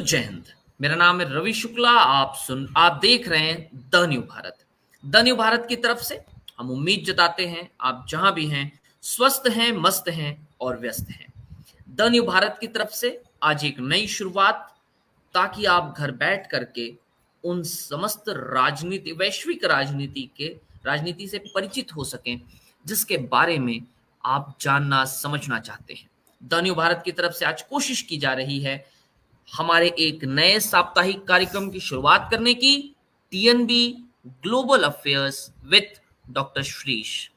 दोस्तों जय हिंद मेरा नाम है रवि शुक्ला, आप सुन, आप देख रहे हैं the new Bharat. The new Bharat की तरफ़ से हम उम्मीद जताते हैं, आप जहाँ भी हैं, स्वस्थ हैं, मस्त हैं और व्यस्त हैं। द न्यू भारत की तरफ़ से आज एक नई शुरुआत, ताकि आप घर बैठ करके उन समस्त राजनीति, वैश्विक राजनीति के, राजनीति से परिचित हो सकें, जिसके बारे में आप जानना, समझना चाहते हैं। द न्यू भारत की तरफ़ से आज कोशिश की जा रही है हमारे एक नए साप्ताहिक कार्यक्रम की शुरुआत करने की TNB global affairs with doctor Shrish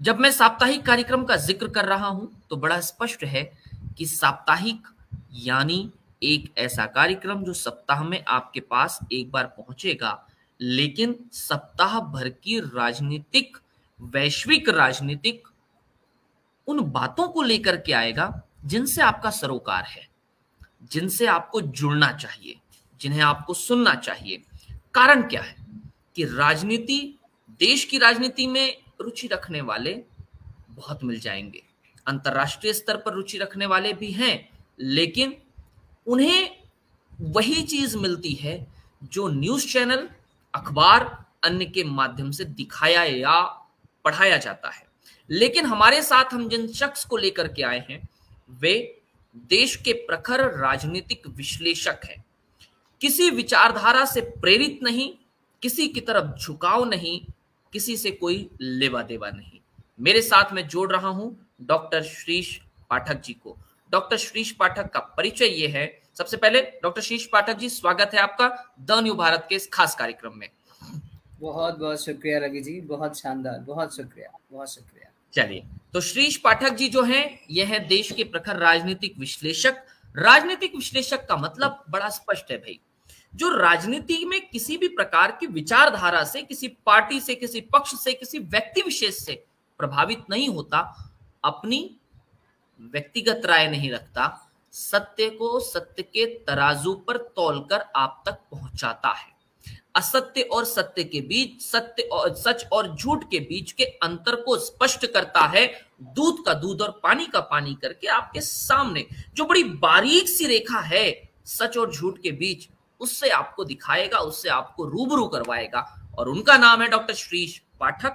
जब मैं साप्ताहिक कार्यक्रम का ज़िक्र कर रहा हूँ तो बड़ा स्पष्ट है कि साप्ताहिक यानी एक ऐसा कार्यक्रम जो सप्ताह में आपके पास एक बार पहुंचेगा, लेकिन सप्ताह भर की राजनीतिक, वैश्विक राजनीतिक उन बातों को लेकर के आएगा जिनसे आपका सरोकार है, जिनसे आपको जुड़ना चाहिए, जिन्हें आपको सुनना चाहिए। कारण क्या है? कि राजनीति, देश की राजनीति में रुचि रखने वाले बहुत मिल जाएँगे। अंतरराष्ट्रीय स्तर पर रुचि रखने वाले भी हैं, लेकिन उन्हें वही चीज़ मिलती है जो न्यूज़ चैनल, अखबार, अन्य के माध्यम से दिखाया या पढ़ाया जाता है। लेकिन हमारे साथ हम जिन शख्स को लेकर के आए हैं वे देश के प्रखर राजनीतिक विश्लेषक हैं। किसी विचारधारा से प्रेरित नहीं, किसी की तरफ़ झुकाव नहीं, किसी से कोई लेवा देवा नहीं। मेरे साथ में जोड़ रहा हूँ डॉक्टर श्रीश पाठक जी को। डॉक्टर श्रीश पाठक का परिचय ये है। सबसे पहले डॉक्टर शीश पाठक जी, स्वागत है आपका द न्यू भारत के इस खास कार्यक्रम में। बहुत बहुत शुक्रिया रवि जी, बहुत शानदार, बहुत शुक्रिया बहुत शुक्रिया। चलिए। तो श्रीश पाठक जी जो हैं ये हैं देश के प्रखर राजनीतिक विश्लेषक। राजनीतिक विश्लेषक का मतलब बड़ा स्पष्ट है भाई। जो राजनीति में किसी भी प्रकार की विचारधारा से, किसी पार्टी से, किसी पक्ष से, किसी व्यक्ति विशेष से प्रभावित नहीं होता, अपनी व्यक्तिगत राय नहीं रखता, सत्य को सत्य के तराजू पर तोलकर आप तक पहुंचाता है। असत्य और सत्य के बीच, सत्य और, सच और झूठ के बीच के अंतर को स्पष्ट करता है। दूध का दूध और पानी का पानी करके आपके सामने जो बड़ी बारीक सी रेखा है, सच और झूठ के बीच, उससे आपको दिखाएगा, उससे आपको रूबरू करवाएगा। और उनका नाम है डॉक्टर श्रीश पाठक।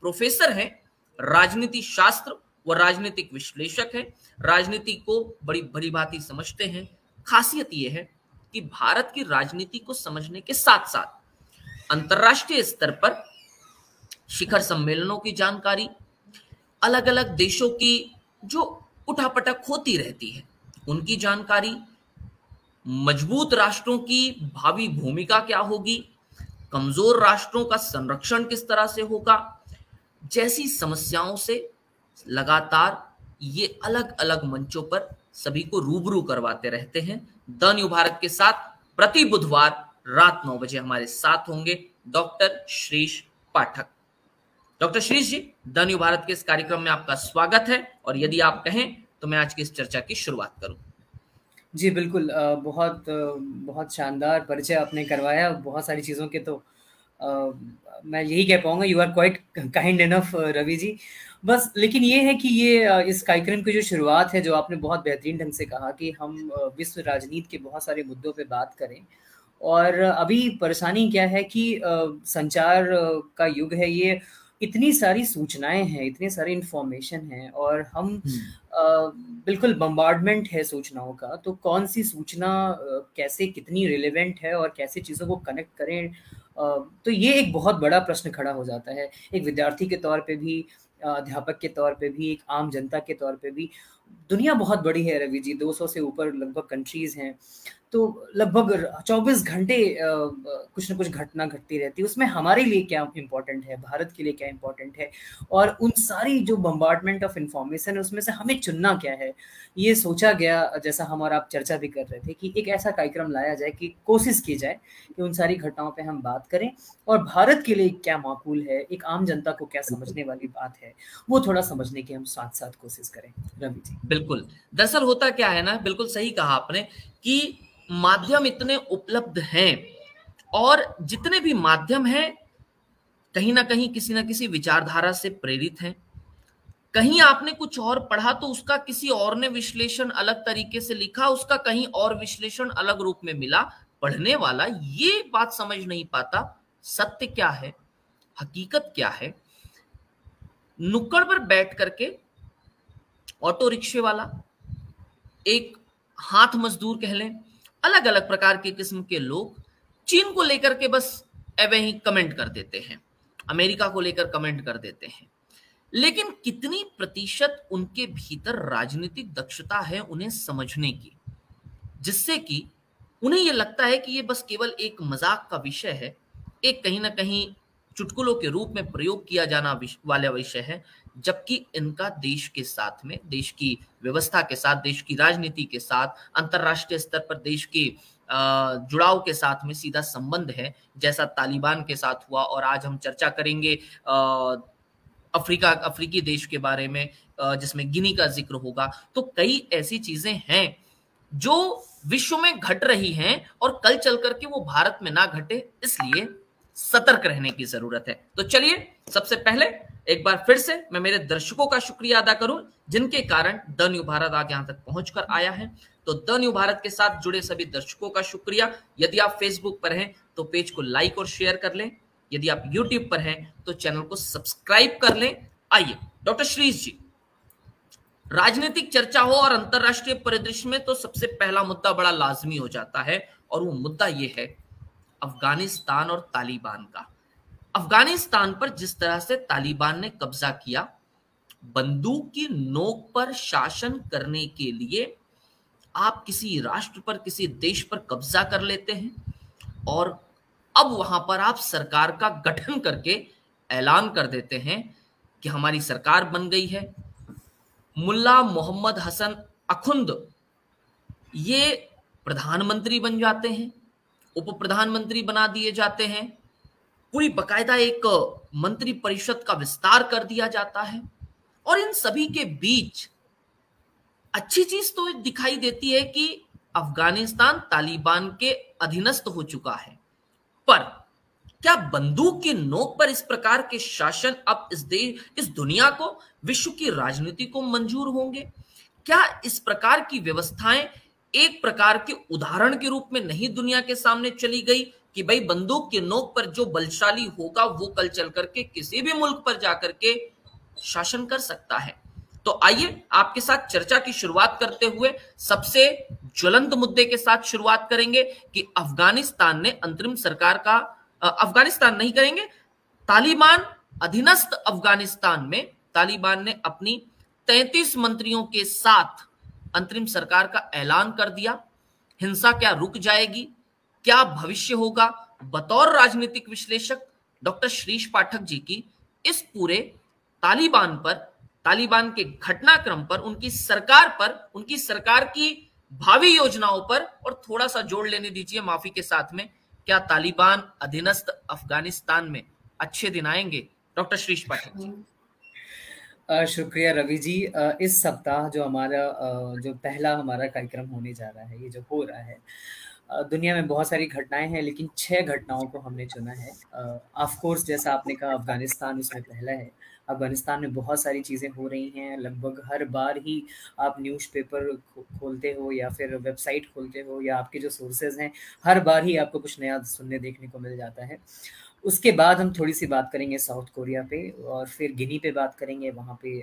प्रोफेसर हैं, राजनीति शास्त्र व राजनीतिक विश्लेषक है। राजनीति को बड़ी भली भांति समझते हैं। खासियत यह है कि भारत की राजनीति को समझने के साथ साथ अंतरराष्ट्रीय स्तर पर शिखर सम्मेलनों की जानकारी अलग अलग देशों की जो उठापटक होती रहती है, उनकी जानकारी, मज़बूत राष्ट्रों की भावी भूमिका क्या होगी, कमज़ोर राष्ट्रों का संरक्षण किस तरह से होगा, जैसी समस्याओं से लगातार ये अलग अलग मंचों पर सभी को रूबरू करवाते रहते हैं। द न्यू भारत के साथ प्रति बुधवार रात नौ बजे हमारे साथ होंगे doctor Shrish Pathak. Doctor Shrish ji, the new Bharat के इस कार्यक्रम में आपका स्वागत है और यदि आप कहें तो मैं आज की इस चर्चा की शुरुआत करूँ। जी, बिल्कुल बहुत बहुत शानदार परिचय आपने करवाया, बहुत सारी चीज़ों के तो मैं यही कह पाऊँगा you are quite kind enough Ravi ji. बस, लेकिन ये है कि ये इस कार्यक्रम की जो शुरुआत है, जो आपने बहुत बेहतरीन ढंग से कहा कि हम विश्व राजनीति के बहुत सारे मुद्दों पे बात करें और अभी परेशानी क्या है कि संचार का युग है ये इतनी सारी सूचनाएँ हैं इतनी सारी इंफॉर्मेशन है और हम हम्म। बिल्कुल बम्बार्डमेंट है सूचनाओं का तो कौन सी सूचना कैसे कितनी रिलेवेंट है और कैसे चीज़ों को कनेक्ट करें तो ये एक बहुत बड़ा प्रश्न खड़ा हो जाता है एक विद्यार्थी के तौर पे भी अध्यापक के तौर पे भी एक आम जनता के तौर पे भी दुनिया बहुत बड़ी है रवि जी 200 से ऊपर लगभग कंट्रीज़ हैं। तो लगभग 24 घंटे कुछ ना कुछ घटना घटती रहती है। उसमें हमारे लिए क्या इम्पोर्टेंट है? भारत के लिए क्या इम्पोर्टेंट है? और उन सारी जो बम्बार्टमेंट ऑफ़ इंफॉर्मेशन है, उसमें से हमें चुनना क्या है? ये सोचा गया, जैसा हम और आप चर्चा भी कर रहे थे कि एक ऐसा कार्यक्रम लाया जाए कि कोशिश की जाए कि उन सारी घटनाओं पर हम बात करें। और भारत के लिए क्या माकूल है? एक आम जनता को क्या समझने वाली बात है? वो थोड़ा समझने की हम साथ साथ कोशिश करें। रवि जी। बिल्कुल। दरअसल होता क्या है ना, बिल्कुल सही कहा आपने कि माध्यम इतने उपलब्ध हैं और जितने भी माध्यम हैं, कहीं ना कहीं किसी ना किसी विचारधारा से प्रेरित हैं। कहीं आपने कुछ और पढ़ा तो उसका किसी और ने विश्लेषण अलग तरीके से लिखा, उसका कहीं और विश्लेषण अलग रूप में मिला, पढ़ने वाला ये बात समझ नहीं पाता, सत्य क्या है, हकीकत क्या है। नुक्कड़ पर बैठ करके ऑटो रिक्शे वाला, एक हाथ मजदूर कह लें अलग अलग प्रकार के किस्म के लोग चीन को लेकर के बस एवे ही कमेंट कर देते हैं, अमेरिका को लेकर कमेंट कर देते हैं। लेकिन कितनी प्रतिशत उनके भीतर राजनीतिक दक्षता है उन्हें समझने की, जिससे कि उन्हें यह लगता है कि ये बस केवल एक मज़ाक का विषय है, एक कहीं ना कहीं चुटकुलों के रूप में प्रयोग किया जाना वाला विषय है जबकि इनका देश के साथ में, देश की व्यवस्था के साथ, देश की राजनीति के साथ, अंतरराष्ट्रीय स्तर पर देश के जुड़ाव के साथ में सीधा संबंध है, जैसा तालिबान के साथ हुआ और आज हम चर्चा करेंगे अफ्रीका, अफ्रीकी देश के बारे में जिसमें गिनी का ज़िक्र होगा। तो कई ऐसी चीज़ें हैं जो विश्व में घट रही हैं और कल चल करके वो भारत में ना घटे, इसलिए सतर्क रहने की ज़रूरत है। तो चलिए, सबसे पहले एक बार फिर से मैं मेरे दर्शकों का शुक्रिया अदा करूँ, जिनके कारण द न्यू भारत आज यहाँ तक पहुंचकर आया है। तो द न्यू भारत के साथ जुड़े सभी दर्शकों का शुक्रिया। यदि आप फेसबुक पर हैं तो पेज को लाइक और शेयर कर लें। यदि आप यूट्यूब पर हैं तो चैनल को सब्सक्राइब कर लें। आइए डॉक्टर श्रीज जी। राजनीतिक चर्चा हो और अंतरराष्ट्रीय परिदृश्य में तो सबसे पहला मुद्दा बड़ा लाजमी हो जाता है, और वो मुद्दा ये है, अफ़गानिस्तान और तालिबान का। अफ़गानिस्तान पर जिस तरह से तालिबान ने कब्जा किया, बंदूक की नोक पर शासन करने के लिए आप किसी राष्ट्र पर, किसी देश पर कब्जा कर लेते हैं और अब वहाँ पर आप सरकार का गठन करके ऐलान कर देते हैं कि हमारी सरकार बन गई है। मुल्ला मोहम्मद हसन अखुंद ये प्रधानमंत्री बन जाते हैं उप प्रधानमंत्री बना दिए जाते हैं। पूरी बकायदा एक मंत्री परिषद का विस्तार कर दिया जाता है। और इन सभी के बीच अच्छी चीज़ तो दिखाई देती है कि अफ़गानिस्तान तालिबान के अधीनस्थ हो चुका है। पर क्या बंदूक की नोक पर इस प्रकार के शासन अब इस देश इस दुनिया को, विश्व की राजनीति को मंजूर होंगे? क्या इस प्रकार की व्यवस्थाएँ एक प्रकार के उदाहरण के रूप में नहीं दुनिया के सामने चली गई? कि भाई बंदूक के नोक पर जो बलशाली होगा, वो कल चल करके किसी भी मुल्क पर जाकर के शासन कर सकता है। तो आइए आपके साथ चर्चा की शुरुआत करते हुए सबसे ज्वलंत मुद्दे के साथ शुरुआत करेंगे कि अफ़गानिस्तान ने अंतरिम सरकार का अफ़गानिस्तान नहीं करेंगे, तालिबान अधीनस्थ अफ़गानिस्तान में, तालिबान ने अपनी 33 मंत्रियों के साथ अंतरिम सरकार का ऐलान कर दिया। हिंसा क्या रुक जाएगी? क्या भविष्य होगा? बतौर राजनीतिक विश्लेषक डॉक्टर श्रीश पाठक जी की इस पूरे तालिबान पर, तालिबान के घटनाक्रम पर, उनकी सरकार पर, उनकी सरकार की भावी योजनाओं पर, और थोड़ा सा जोड़ लेने दीजिए माफ़ी के साथ में, क्या तालिबान अधीनस्थ अफ़गानिस्तान में अच्छे दिन आएँगे? डॉक्टर श्रीश पाठक जी। शुक्रिया रवि जी। इस सप्ताह जो हमारा जो पहला हमारा कार्यक्रम होने जा रहा है, ये जो हो रहा है दुनिया में बहुत सारी घटनाएँ हैं, लेकिन छह घटनाओं को हमने चुना है। ऑफ़ कोर्स जैसा आपने कहा, अफ़गानिस्तान उसमें पहला है। अफ़गानिस्तान में बहुत सारी चीज़ें हो रही हैं। लगभग हर बार ही आप न्यूज़पेपर खोलते हो या फिर वेबसाइट खोलते हो या आपके जो सोर्सेज हैं, हर बार ही आपको कुछ नया सुनने, देखने को मिल जाता है। उसके बाद हम थोड़ी सी बात करेंगे साउथ कोरिया पे और फिर गिनी पे बात करेंगे। वहाँ पे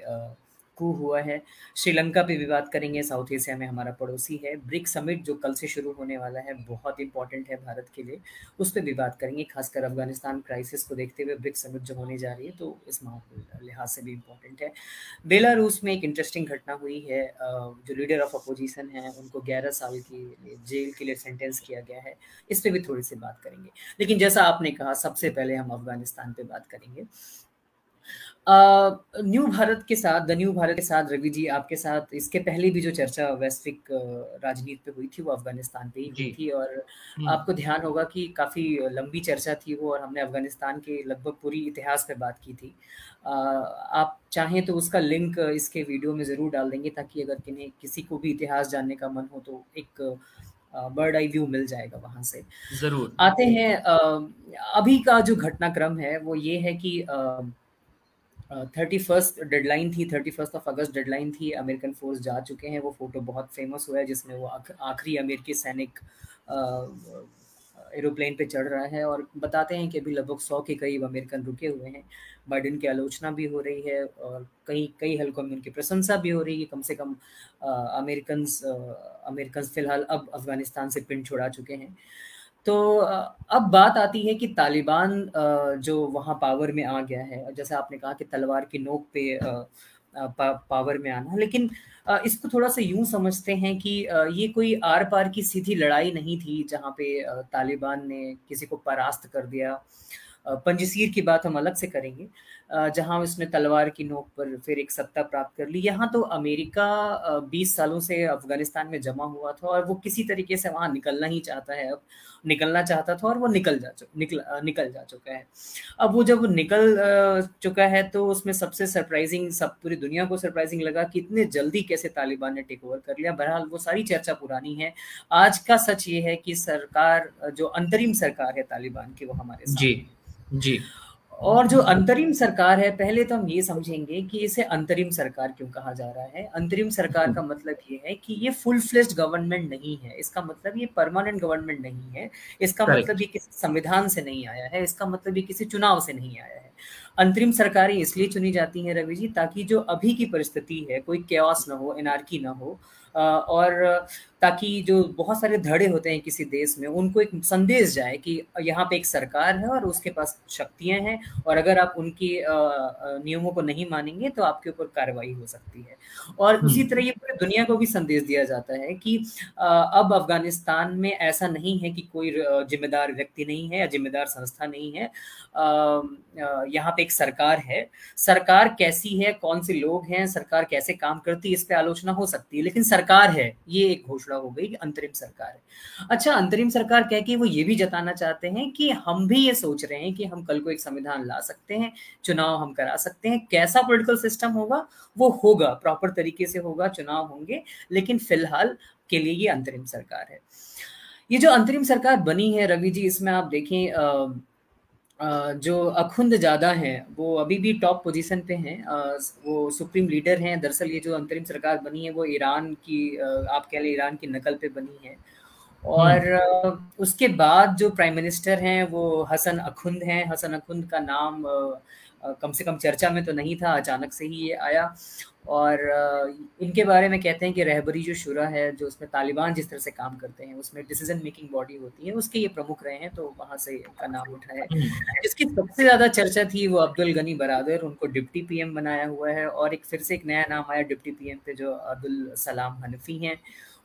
कू हुआ है। श्रीलंका पे भी बात करेंगे, साउथ एशिया में हमारा पड़ोसी है। ब्रिक समिट जो कल से शुरू होने वाला है, बहुत इंपॉर्टेंट है भारत के लिए। उस पर भी बात करेंगे, खासकर अफ़गानिस्तान क्राइसिस को देखते हुए ब्रिक समिट जो होने जा रही है तो इस लिहाज से भी इम्पोर्टेंट है। बेलारूस में एक इंटरेस्टिंग घटना हुई है। जो लीडर ऑफ़ अपोजिशन है, उनको ग्यारह साल की जेल के लिए सेंटेंस किया गया है। इस पर भी थोड़ी सी बात करेंगे। लेकिन जैसा आपने कहा, सबसे पहले हम अफ़गानिस्तान पे बात करेंगे। न्यू भारत के साथ द न्यू भारत के साथ रवि जी आपके साथ इसके पहले भी जो चर्चा वैश्विक राजनीति पे हुई थी वो अफ़गानिस्तान पे ही हुई थी और हम्म। आपको ध्यान होगा कि काफ़ी लंबी चर्चा थी वो और हमने अफ़गानिस्तान के लगभग पूरी इतिहास पे बात की थी। आप चाहें तो उसका लिंक इसके वीडियो में ज़रूर डाल देंगे ताकि अगर किन्हें किसी को भी इतिहास जानने का मन हो तो एक बर्ड आई व्यू मिल जाएगा वहाँ से। ज़रूर। आते हैं अभी का जो घटनाक्रम है वो ये है कि थर्टी फ़र्स्ट डेडलाइन थी thirty first of August deadline थी अमेरिकन फोर्स जा चुके हैं, वो फ़ोटो बहुत फ़ेमस हुआ है, जिसमें वो आखिरी अमेरिकी सैनिक एरोप्लेन पे चढ़ रहा है और बताते हैं कि अभी लगभग सौ के करीब अमेरिकन रुके हुए हैं। बाइडन की आलोचना भी हो रही है और कई कई हल्कों में उनकी प्रशंसा भी हो रही है। कम से कम अमेरिकन अमेरिकन फ़िलहाल अब अफ़गानिस्तान से पिंड छुड़ा चुके हैं। तो अब बात आती है कि तालिबान जो वहाँ पावर में आ गया है जैसे आपने कहा कि तलवार की नोक पे पावर में आना, लेकिन इसको थोड़ा सा यूँ समझते हैं कि ये कोई आर पार की सीधी लड़ाई नहीं थी जहाँ पे तालिबान ने किसी को परास्त कर दिया। पंजसीर की बात हम अलग से करेंगे। जहाँ उसने तलवार की नोक पर फिर एक सत्ता प्राप्त कर ली। यहाँ तो अमेरिका 20 सालों से अफ़गानिस्तान में जमा हुआ था और वो किसी तरीके से वहाँ निकलना ही चाहता है। अब निकलना चाहता था और वो निकल जा निकल निकल जा चुका है। अब वो जब निकल चुका है तो उसमें सबसे सरप्राइजिंग सब पूरी दुनिया को सरप्राइजिंग लगा कि इतने जल्दी कैसे तालिबान ने टेक ओवर कर लिया। बहरहाल वो सारी चर्चा पुरानी है। आज का सच ये है कि सरकार जो अंतरिम सरकार है तालिबान की वो हमारे जी जी। और जो अंतरिम सरकार है पहले तो हम ये समझेंगे कि इसे अंतरिम सरकार क्यों कहा जा रहा है? अंतरिम सरकार का मतलब ये है कि ये फुल फ्लेस्ड गवर्नमेंट नहीं है। इसका मतलब ये परमानेंट गवर्नमेंट नहीं है। इसका मतलब ये किसी संविधान से नहीं आया है। इसका मतलब ये किसी चुनाव से नहीं आया है। अंतरिम सरकारें इसलिए चुनी जाती हैं रवि जी ताकि जो अभी की परिस्थिति है कोई क्यास ना हो एनआरकी ना हो और ताकि जो बहुत सारे धड़े होते हैं किसी देश में उनको एक संदेश जाए कि यहाँ पे एक सरकार है और उसके पास शक्तियाँ हैं और अगर आप उनकी नियमों को नहीं मानेंगे तो आपके ऊपर कार्रवाई हो सकती है। और हम्म। उसी तरह ये पूरी दुनिया को भी संदेश दिया जाता है कि अब अफ़गानिस्तान में ऐसा नहीं है कि कोई जिम्मेदार व्यक्ति नहीं है या जिम्मेदार संस्था नहीं है। यहाँ पे एक सरकार है। सरकार कैसी है कौन से लोग हैं सरकार कैसे काम करती है इस पर आलोचना हो सकती है लेकिन सरकार है ये एक घोषणा हो गई कि अंतरिम सरकार है। अच्छा अंतरिम सरकार कह के वो ये भी जताना चाहते हैं कि हम भी ये सोच रहे हैं कि हम कल को एक संविधान ला सकते हैं, चुनाव हम करा सकते हैं। कैसा पोलिटिकल सिस्टम होगा? वो होगा प्रॉपर तरीके से होगा, चुनाव होंगे, लेकिन फ़िलहाल के लिए ये अंतरिम सरकार है। ये जो अंतरिम सरकार बनी है, रवि जी, इसमें आप देखें जो अखुंद ज़्यादा हैं वो अभी भी टॉप पोजीशन पे हैं। वो सुप्रीम लीडर हैं। दरअसल ये जो अंतरिम सरकार बनी है वो ईरान की आप कह लें ईरान की नकल पे बनी है। और हम्म। उसके बाद जो प्राइम मिनिस्टर हैं वो हसन अखुंद हैं। हसन अखुंद का नाम कम से कम चर्चा में तो नहीं था अचानक से ही ये आया। और इनके बारे में कहते हैं कि रहबरी जो शुरा है जो उसमें तालिबान जिस तरह से काम करते हैं उसमें डिसीज़न मेकिंग बॉडी होती है उसके ये प्रमुख रहे हैं तो वहाँ से इनका नाम उठा है। हम्म। जिसकी सबसे ज़्यादा चर्चा थी वो अब्दुल गनी बरादर उनको डिप्टी पीएम बनाया हुआ है और एक फिर से एक नया नाम आया डिप्टी पीएम पे जो अब्दुल सलाम हनफी हैं।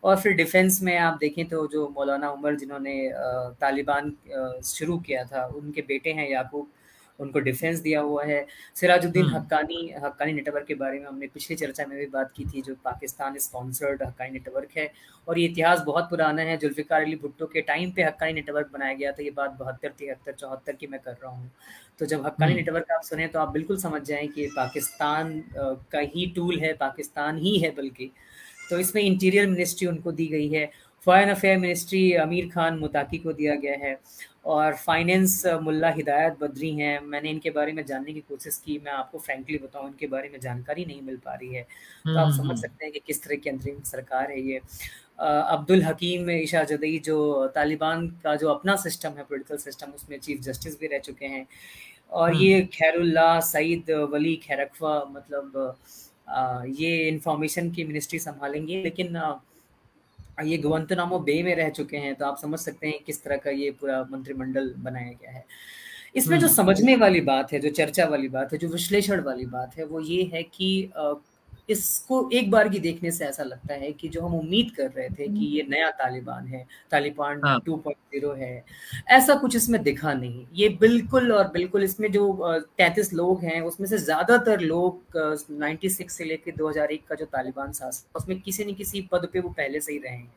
और फिर डिफेंस में आप देखें तो जो मौलाना उमर जिन्होंने तालिबान शुरू किया था उनके बेटे हैं याकूब। उनको डिफेंस दिया हुआ है। सिराजुद्दीन हम्म। हक्कानी हक्कानी नेटवर्क के बारे में हमने पिछली चर्चा में भी बात की थी जो पाकिस्तान स्पॉन्सर्ड हक्कानी नेटवर्क है। और ये इतिहास बहुत पुराना है जुल्फ़िकार अली भुट्टो के टाइम पे हक्कानी नेटवर्क बनाया गया था। ये बात बहत्तर तिहत्तर चौहत्तर की मैं कर रहा हूँ। तो जब हक्कानी हम्म। नेटवर्क आप सुने तो आप बिल्कुल समझ जाएँ कि पाकिस्तान का ही टूल है पाकिस्तान ही है बल्कि। तो इसमें इंटीरियर मिनिस्ट्री उनको दी गई है। फॉरेन अफेयर मिनिस्ट्री अमीर खान मुताकी को दिया गया है। और फाइनेंस मुल्ला हिदायत बद्री हैं। मैंने इनके बारे में जानने की कोशिश की। मैं आपको फ्रेंकली बताऊँ इनके बारे में जानकारी नहीं मिल पा रही है। तो आप समझ हम्म, सकते हैं कि किस तरह की अंतरिम सरकार है ये। अब्दुल हकीम ईशा जदई जो तालिबान का जो अपना सिस्टम है पोलिटिकल सिस्टम उसमें चीफ जस्टिस भी रह चुके हैं। और ये हम्म। खैरुल्ला सईद वली खैरकवा मतलब ये इंफॉर्मेशन की मिनिस्ट्री संभालेंगे। लेकिन ये गवंतनामो बे में रह चुके हैं तो आप समझ सकते हैं किस तरह का ये पूरा मंत्रिमंडल बनाया गया है इसमें जो हम्म। समझने वाली बात है जो चर्चा वाली बात है जो विश्लेषण वाली बात है वो ये है कि इसको एक बार की देखने से ऐसा लगता है कि जो हम उम्मीद कर रहे थे कि ये नया तालिबान है तालिबान टू पॉइंट ज़ीरो है ऐसा कुछ इसमें दिखा नहीं। ये बिल्कुल और बिल्कुल इसमें जो तैतीस लोग हैं उसमें से ज़्यादातर लोग नाइन्टी सिक्स से लेकर 2001 का जो तालिबान शासन उसमें किसी न किसी पद पे वो पहले से ही रहे हैं।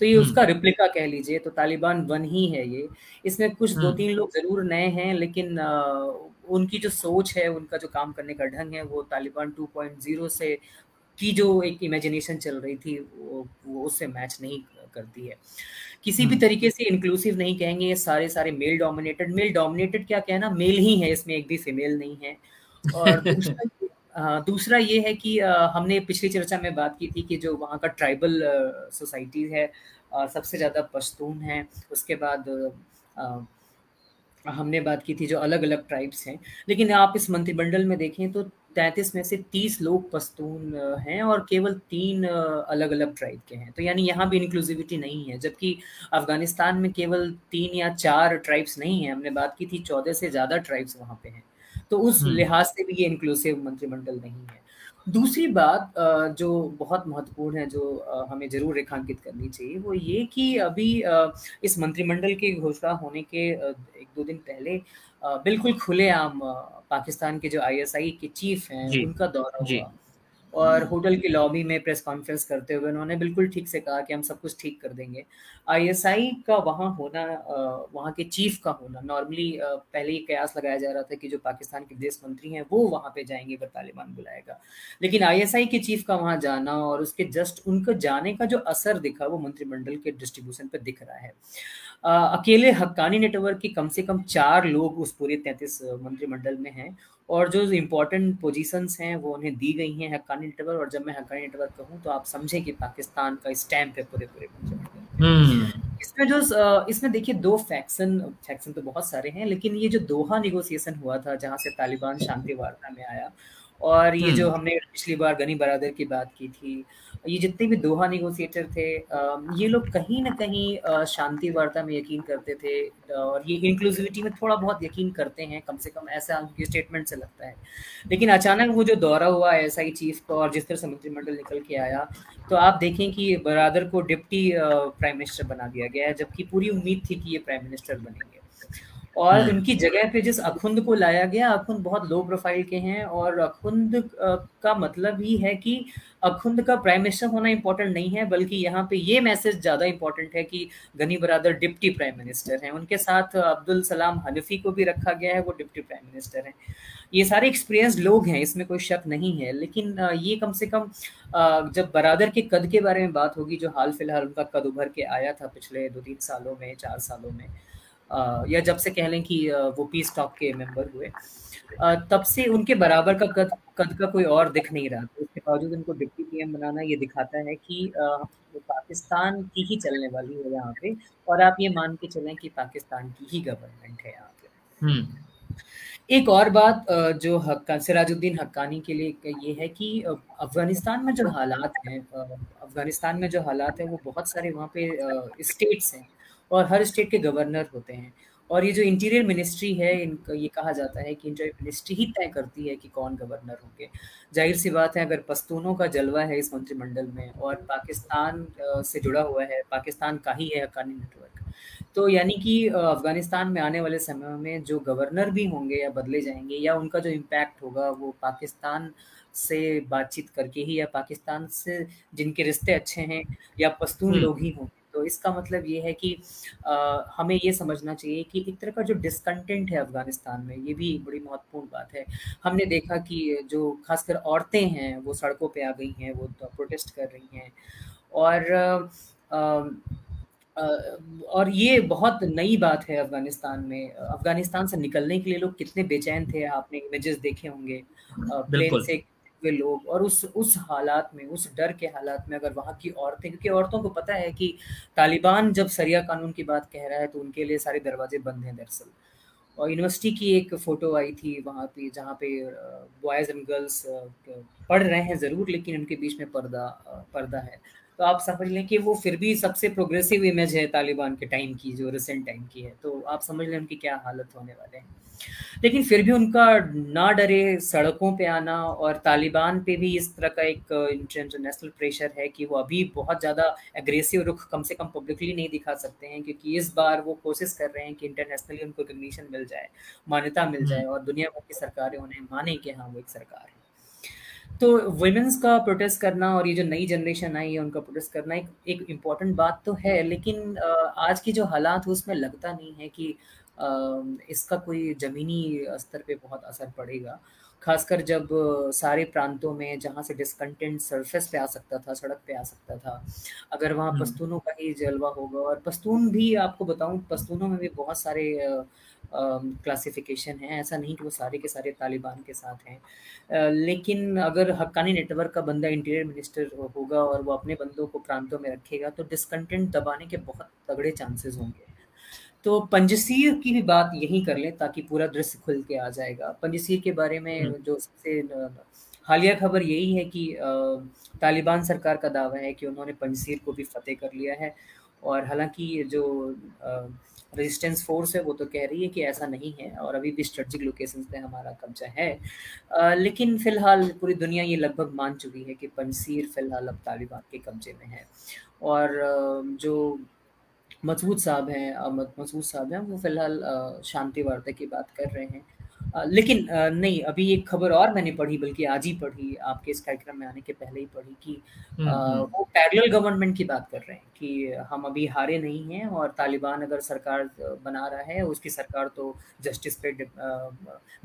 तो ये उसका रिप्लिका कह लीजिए तो तालिबान वन ही है ये। इसमें कुछ दो तीन लोग ज़रूर नए हैं लेकिन उनकी जो सोच है उनका जो काम करने का ढंग है वो तालिबान 2.0 से की जो एक इमेजिनेशन चल रही थी वो, वो उससे मैच नहीं करती है किसी भी हम्म। तरीके से इंक्लूसिव नहीं कहेंगे ये सारे सारे मेल डोमिनेटेड मेल डोमिनेटेड क्या कहना मेल ही है इसमें एक भी फीमेल नहीं है और दूसरा दूसरा ये है कि हमने पिछली चर्चा में बात की थी कि जो वहाँ का ट्राइबल सोसाइटी है सबसे ज़्यादा पश्तून है उसके बाद हमने बात की थी जो अलग अलग ट्राइब्स हैं। लेकिन आप इस मंत्रिमंडल में देखें तो तैंतीस में से तीस लोग पस्तून हैं और केवल तीन अलग अलग ट्राइब के हैं। तो यानी यहाँ भी इंक्लूसिविटी नहीं है जबकि अफ़गानिस्तान में केवल तीन या चार ट्राइब्स नहीं है। हमने बात की थी चौदह से ज़्यादा ट्राइब्स वहाँ पे हैं। तो उस हम्म। लिहाज से भी ये इंक्लूसिव मंत्रिमंडल नहीं है। दूसरी बात जो बहुत महत्वपूर्ण है जो हमें ज़रूर रेखांकित करनी चाहिए वो ये कि अभी इस मंत्रिमंडल की घोषणा होने के एक दो दिन पहले बिल्कुल खुलेआम पाकिस्तान के जो आईएसआई के चीफ हैं उनका दौरा हुआ। और होटल की लॉबी में प्रेस कॉन्फ्रेंस करते हुए उन्होंने बिल्कुल ठीक से कहा कि हम सब कुछ ठीक कर देंगे। आईएसआई का वहाँ होना वहाँ के चीफ का होना नॉर्मली पहले ही कयास लगाया जा रहा था कि जो पाकिस्तान के विदेश मंत्री हैं वो वहाँ पे जाएँगे अगर तालिबान बुलाएगा। लेकिन आईएसआई के चीफ का वहाँ जाना और उसके जस्ट उनका जाने का जो असर दिखा वो मंत्रिमंडल के डिस्ट्रीब्यूशन पर दिख रहा है। अकेले हक्कानी नेटवर्क के कम से कम चार लोग उस पूरे तैंतीस मंत्रिमंडल में हैं और जो इम्पोर्टेंट पोजीशंस हैं वो उन्हें दी गई हैं हक्कानी नेटवर्क और जब मैं हक्कानी नेटवर्क कहूँ तो आप समझें कि पाकिस्तान का स्टैम्प है पूरे पूरे हम्म। इसमें जो इसमें देखिए दो फैक्शन फैक्शन तो बहुत सारे हैं लेकिन ये जो दोहा निगोसिएशन हुआ था जहाँ से तालिबान शांति वार्ता में आया और ये जो हम्म। हमने पिछली बार गनी बरादर की बात की थी ये जितने भी दोहा निगोसिएटर थे ये लोग कहीं ना कहीं शांति वार्ता में यकीन करते थे, और ये इंक्लूसिविटी में थोड़ा बहुत यकीन करते हैं, कम से कम ऐसा उनकी स्टेटमेंट से लगता है। लेकिन अचानक वो जो दौरा हुआ एस आई चीफ का और जिस तरह से मंत्रिमंडल निकल के आया तो आप देखें कि बरादर को डिप्टी प्राइम मिनिस्टर बना दिया गया है, जबकि पूरी उम्मीद थी कि ये प्राइम मिनिस्टर बनेंगे। और हम्म। उनकी जगह पे जिस अखुंद को लाया गया अखुंद बहुत लो प्रोफ़ाइल के हैं और अखुंद का मतलब ही है कि अखुंद का प्राइम मिनिस्टर होना इम्पोर्टेंट नहीं है बल्कि यहाँ पे ये मैसेज ज़्यादा इम्पोर्टेंट है कि Ghani Baradar deputy prime minister हैं उनके साथ अब्दुल सलाम हनफी को भी रखा गया है वो डिप्टी प्राइम मिनिस्टर हैं ये सारे एक्सपीरियंस लोग हैं इसमें कोई शक नहीं है लेकिन ये कम से कम जब बरादर के कद के बारे में बात होगी जो हाल फ़िलहाल उनका कद उभर के आया था पिछले दो तीन सालों में चार सालों में या जब से कह लें कि वो पीस टॉक के मेंबर हुए तब से उनके बराबर का कद कद का कोई और दिख नहीं रहा। तो उसके बावजूद उनको डिप्टी पीएम बनाना ये दिखाता है कि पाकिस्तान की ही चलने वाली है यहाँ पे और आप ये मान के चलें कि पाकिस्तान की ही गवर्नमेंट है यहाँ पे। हम्म। एक और बात जो हक्का सिराजुद्दीन हक्कानी के लिए ये है कि अफ़गानिस्तान में जो हालात हैं अफ़गानिस्तान में जो हालात हैं वो बहुत सारे वहाँ पे स्टेट्स हैं। और हर स्टेट के गवर्नर होते हैं और ये जो इंटीरियर मिनिस्ट्री है इनका ये कहा जाता है कि इंटीरियर मिनिस्ट्री ही तय करती है कि कौन गवर्नर होंगे ज़ाहिर सी बात है अगर पस्तूनों का जलवा है इस मंत्रिमंडल में और पाकिस्तान से जुड़ा हुआ है पाकिस्तान का ही है हकानी नेटवर्क तो यानी कि अफ़गानिस्तान में आने वाले समय में जो गवर्नर भी होंगे या बदले जाएँगे या उनका जो इम्पैक्ट होगा वो पाकिस्तान से बातचीत करके ही या पाकिस्तान से जिनके रिश्ते अच्छे हैं या पश्तून हम्म। लोग ही होंगे तो इसका मतलब ये है कि आ, हमें ये समझना चाहिए कि एक तरह का जो डिसकंटेंट है अफ़गानिस्तान में ये भी बड़ी महत्वपूर्ण बात है। हमने देखा कि जो खासकर औरतें हैं वो सड़कों पे आ गई हैं वो तो प्रोटेस्ट कर रही हैं। और आ, और ये बहुत नई बात है अफ़गानिस्तान में। अफ़गानिस्तान से निकलने के लिए लोग कितने बेचैन थे आपने इमेजेस देखे होंगे। प्लेन से हुए लोग और उस उस हालात में, उस डर के हालात में अगर वहाँ की औरतें, क्योंकि औरतों को पता है कि तालिबान जब सरिया कानून की बात कह रहा है तो उनके लिए सारे दरवाजे बंद हैं दरअसल। और यूनिवर्सिटी की एक फ़ोटो आई थी वहाँ पे, जहाँ पे बॉयज़ एंड गर्ल्स पढ़ रहे हैं ज़रूर, लेकिन उनके बीच में पर्दा पर्दा है। तो आप समझ लें कि वो फिर भी सबसे प्रोग्रेसिव इमेज है तालिबान के टाइम की जो रिसेंट टाइम की है। तो आप समझ लें उनकी क्या हालत होने वाले हैं। लेकिन फिर भी उनका ना डरे सड़कों पे आना और तालिबान पे भी इस तरह का एक इंटरनेशनल प्रेशर है कि वो अभी बहुत ज़्यादा एग्रेसिव रुख कम से कम पब्लिकली नहीं दिखा सकते हैं क्योंकि इस बार वो कोशिश कर रहे हैं कि इंटरनेशनली उनको रिकग्निशन मिल जाए मान्यता मिल जाए हम्म। और दुनिया भर की सरकारें उन्हें माने कि हाँ वो एक सरकार है। तो वुमेंस का प्रोटेस्ट करना और ये जो नई जनरेशन आई है उनका प्रोटेस्ट करना एक एक इंपॉर्टेंट बात तो है लेकिन आज की जो हालात है उसमें लगता नहीं है कि इसका कोई ज़मीनी स्तर पे बहुत असर पड़ेगा। खासकर जब सारे प्रांतों में जहाँ से डिस्कंटेंट सरफेस पे आ सकता था सड़क पे आ सकता था अगर वहाँ पस्तूनों का ही जलवा होगा। और पस्तून भी आपको बताऊँ पस्तूनों में भी बहुत सारे क्लासिफिकेशन है। ऐसा नहीं कि वो सारे के सारे तालिबान के साथ हैं। लेकिन अगर हक्कानी नेटवर्क का बंदा इंटीरियर मिनिस्टर होगा और वो अपने बंदों को प्रांतों में रखेगा तो डिस्कंटेंट दबाने के बहुत तगड़े चांसेस होंगे। तो पंजसीर की भी बात यही कर लें ताकि पूरा दृश्य खुल के आ जाएगा। पंजसीर के बारे में हम्म। जो सबसे हालिया खबर यही है कि तालिबान सरकार का दावा है कि उन्होंने पंजसीर को भी फतेह कर लिया है। और हालाँकि जो रेजिस्टेंस फोर्स है वो तो कह रही है कि ऐसा नहीं है और अभी भी स्ट्रेटजिक लोकेशन पे हमारा कब्जा है। आ, लेकिन फ़िलहाल पूरी दुनिया ये लगभग मान चुकी है कि पंसीर फ़िलहाल अब तालिबान के कब्जे में है। और जो मसूद साहब हैं मसूद साहब हैं वो फ़िलहाल शांति वार्ता की बात कर रहे हैं। लेकिन नहीं अभी एक खबर और मैंने पढ़ी बल्कि आज ही पढ़ी आपके इस कार्यक्रम में आने के पहले ही पढ़ी कि हम्म, हम्म। वो पैरेलल गवर्नमेंट की बात कर रहे हैं कि हम अभी हारे नहीं हैं और तालिबान अगर सरकार बना रहा है उसकी सरकार तो जस्टिस पे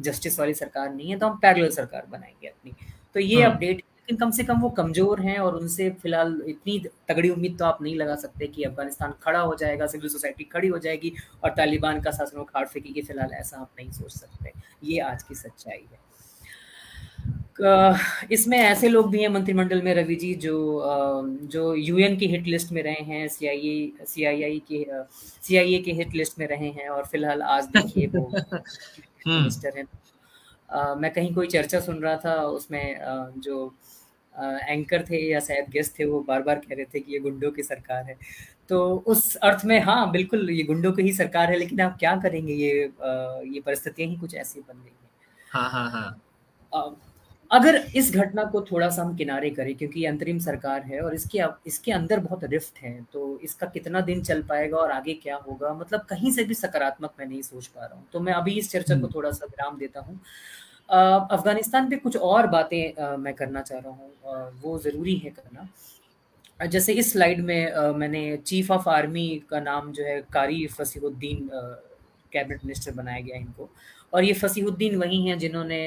जस्टिस वाली सरकार नहीं है तो हम पैरेलल सरकार बनाएँगे अपनी तो ये अपडेट हाँ। लेकिन कम से कम वो कमज़ोर हैं और उनसे फ़िलहाल इतनी तगड़ी उम्मीद तो आप नहीं लगा सकते कि अफ़गानिस्तान खड़ा हो जाएगा सिविल सोसाइटी खड़ी हो जाएगी और तालिबान का शासन खाड़ फेंकेगी फ़िलहाल ऐसा आप नहीं सोच सकते। ये आज की सच्चाई है। इसमें ऐसे लोग भी हैं मंत्रिमंडल में रवि जी जो जो यूएन की हिट लिस्ट में रहे हैं सी आई सी आई आई के सी आई के हिट लिस्ट में रहे हैं और फ़िलहाल आज देखिए वो मिनिस्टर हैं। मैं कहीं कोई चर्चा सुन रहा था उसमें जो एंकर थे या शायद गेस्ट थे वो बार बार कह रहे थे कि ये गुंडों की सरकार है। तो उस अर्थ में हाँ बिल्कुल ये गुंडों की ही सरकार है लेकिन आप क्या करेंगे ये ये परिस्थितियाँ ही कुछ ऐसी बन गई हैं। हाँ हाँ हाँ। अगर इस घटना को थोड़ा सा हम किनारे करें क्योंकि ये अंतरिम सरकार है और इसके इसके अंदर बहुत रिफ्ट है तो इसका कितना दिन चल पाएगा और आगे क्या होगा मतलब कहीं से भी सकारात्मक मैं नहीं सोच पा रहा हूँ। तो मैं अभी इस चर्चा को हम्म। थोड़ा सा विराम देता हूँ। अफ़गानिस्तान पे कुछ और बातें मैं करना चाह रहा हूँ वो ज़रूरी है करना। जैसे इस स्लाइड में मैंने चीफ ऑफ़ आर्मी का नाम जो है कारी फसीहुद्दीन कैबिनेट मिनिस्टर बनाया गया इनको। और ये फसीहुद्दीन वही हैं जिन्होंने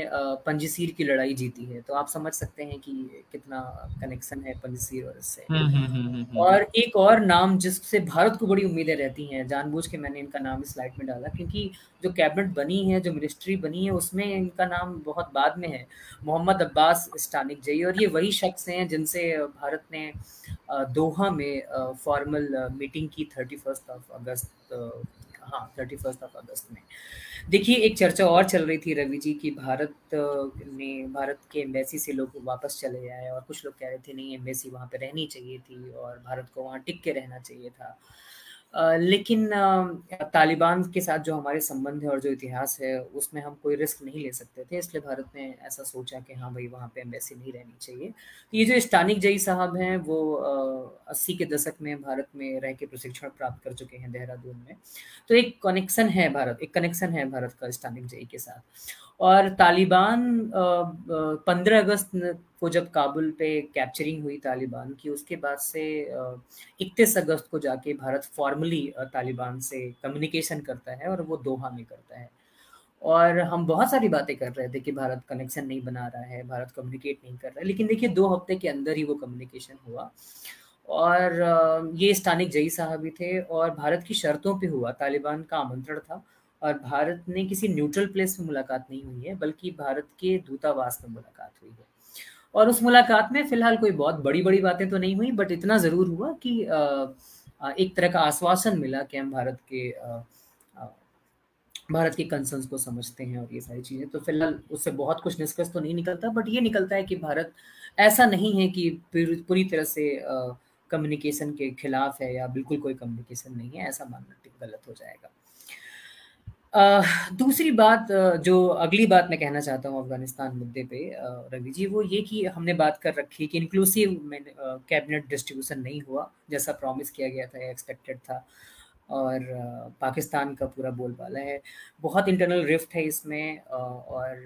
पंजसीर की लड़ाई जीती है। तो आप समझ सकते हैं कि कितना कनेक्शन है पंजसीर और इससे। हम्म, हम्म, हम्म, और एक और नाम जिससे भारत को बड़ी उम्मीदें रहती हैं जानबूझ के मैंने इनका नाम इस स्लाइड में डाला क्योंकि जो कैबिनेट बनी है जो मिनिस्ट्री बनी है उसमें इनका नाम बहुत बाद में है। मोहम्मद अब्बास स्टानिक जई और ये वही शख्स हैं जिनसे भारत ने दोहा में फॉर्मल मीटिंग की थर्टी ऑफ़ अगस्त हाँ थर्टी ऑफ़ अगस्त में। देखिए, एक चर्चा और चल रही थी रवि जी की, भारत ने भारत के एम्बेसी से लोग वापस चले जाए और कुछ लोग कह रहे थे, नहीं एम्बेसी वहाँ पे रहनी चाहिए थी और भारत को वहाँ टिक के रहना चाहिए था। लेकिन तालिबान के साथ जो हमारे संबंध है और जो इतिहास है, उसमें हम कोई रिस्क नहीं ले सकते थे, इसलिए भारत ने ऐसा सोचा कि हाँ भाई, वहाँ पे एम्बेसी नहीं रहनी चाहिए। तो ये जो स्टानिक जई साहब हैं, वो अस्सी के दशक में भारत में रह के प्रशिक्षण प्राप्त कर चुके हैं देहरादून में। तो एक कनेक्शन है भारत, एक कनेक्शन है भारत का स्टानिक जई के साथ। और तालिबान पंद्रह अगस्त को जब काबुल पे कैप्चरिंग हुई तालिबान की, उसके बाद से इकतीस अगस्त को जाके भारत फॉर्मली तालिबान से कम्युनिकेशन करता है और वो दोहा में करता है। और हम बहुत सारी बातें कर रहे थे कि भारत कनेक्शन नहीं बना रहा है, भारत कम्युनिकेट नहीं कर रहा है, लेकिन देखिए दो हफ़्ते के अंदर ही वो कम्युनिकेशन हुआ। और ये स्थानिक जई साहब भी थे और भारत की शर्तों पे हुआ, तालिबान का आमंत्रण था। और भारत ने किसी न्यूट्रल प्लेस में मुलाकात नहीं हुई है, बल्कि भारत के दूतावास में मुलाकात हुई है। और उस मुलाकात में फ़िलहाल कोई बहुत बड़ी बड़ी बातें तो नहीं हुई बट इतना ज़रूर हुआ कि एक तरह का आश्वासन मिला कि हम भारत के भारत के कंसर्न्स को समझते हैं और ये सारी चीज़ें। तो फ़िलहाल उससे बहुत कुछ निष्कर्ष तो नहीं निकलता बट ये निकलता है कि भारत ऐसा नहीं है कि पूरी तरह से कम्युनिकेशन के खिलाफ है या बिल्कुल कोई कम्युनिकेशन नहीं है, ऐसा मानना गलत हो जाएगा। दूसरी बात जो अगली बात मैं कहना चाहता हूँ अफ़गानिस्तान मुद्दे पे रवि जी, वो ये कि हमने बात कर रखी कि इंक्लूसिव कैबिनेट डिस्ट्रीब्यूशन नहीं हुआ, जैसा प्रॉमिस किया गया था एक्सपेक्टेड था, और पाकिस्तान का पूरा बोलबाला है। बहुत इंटरनल रिफ्ट है इसमें और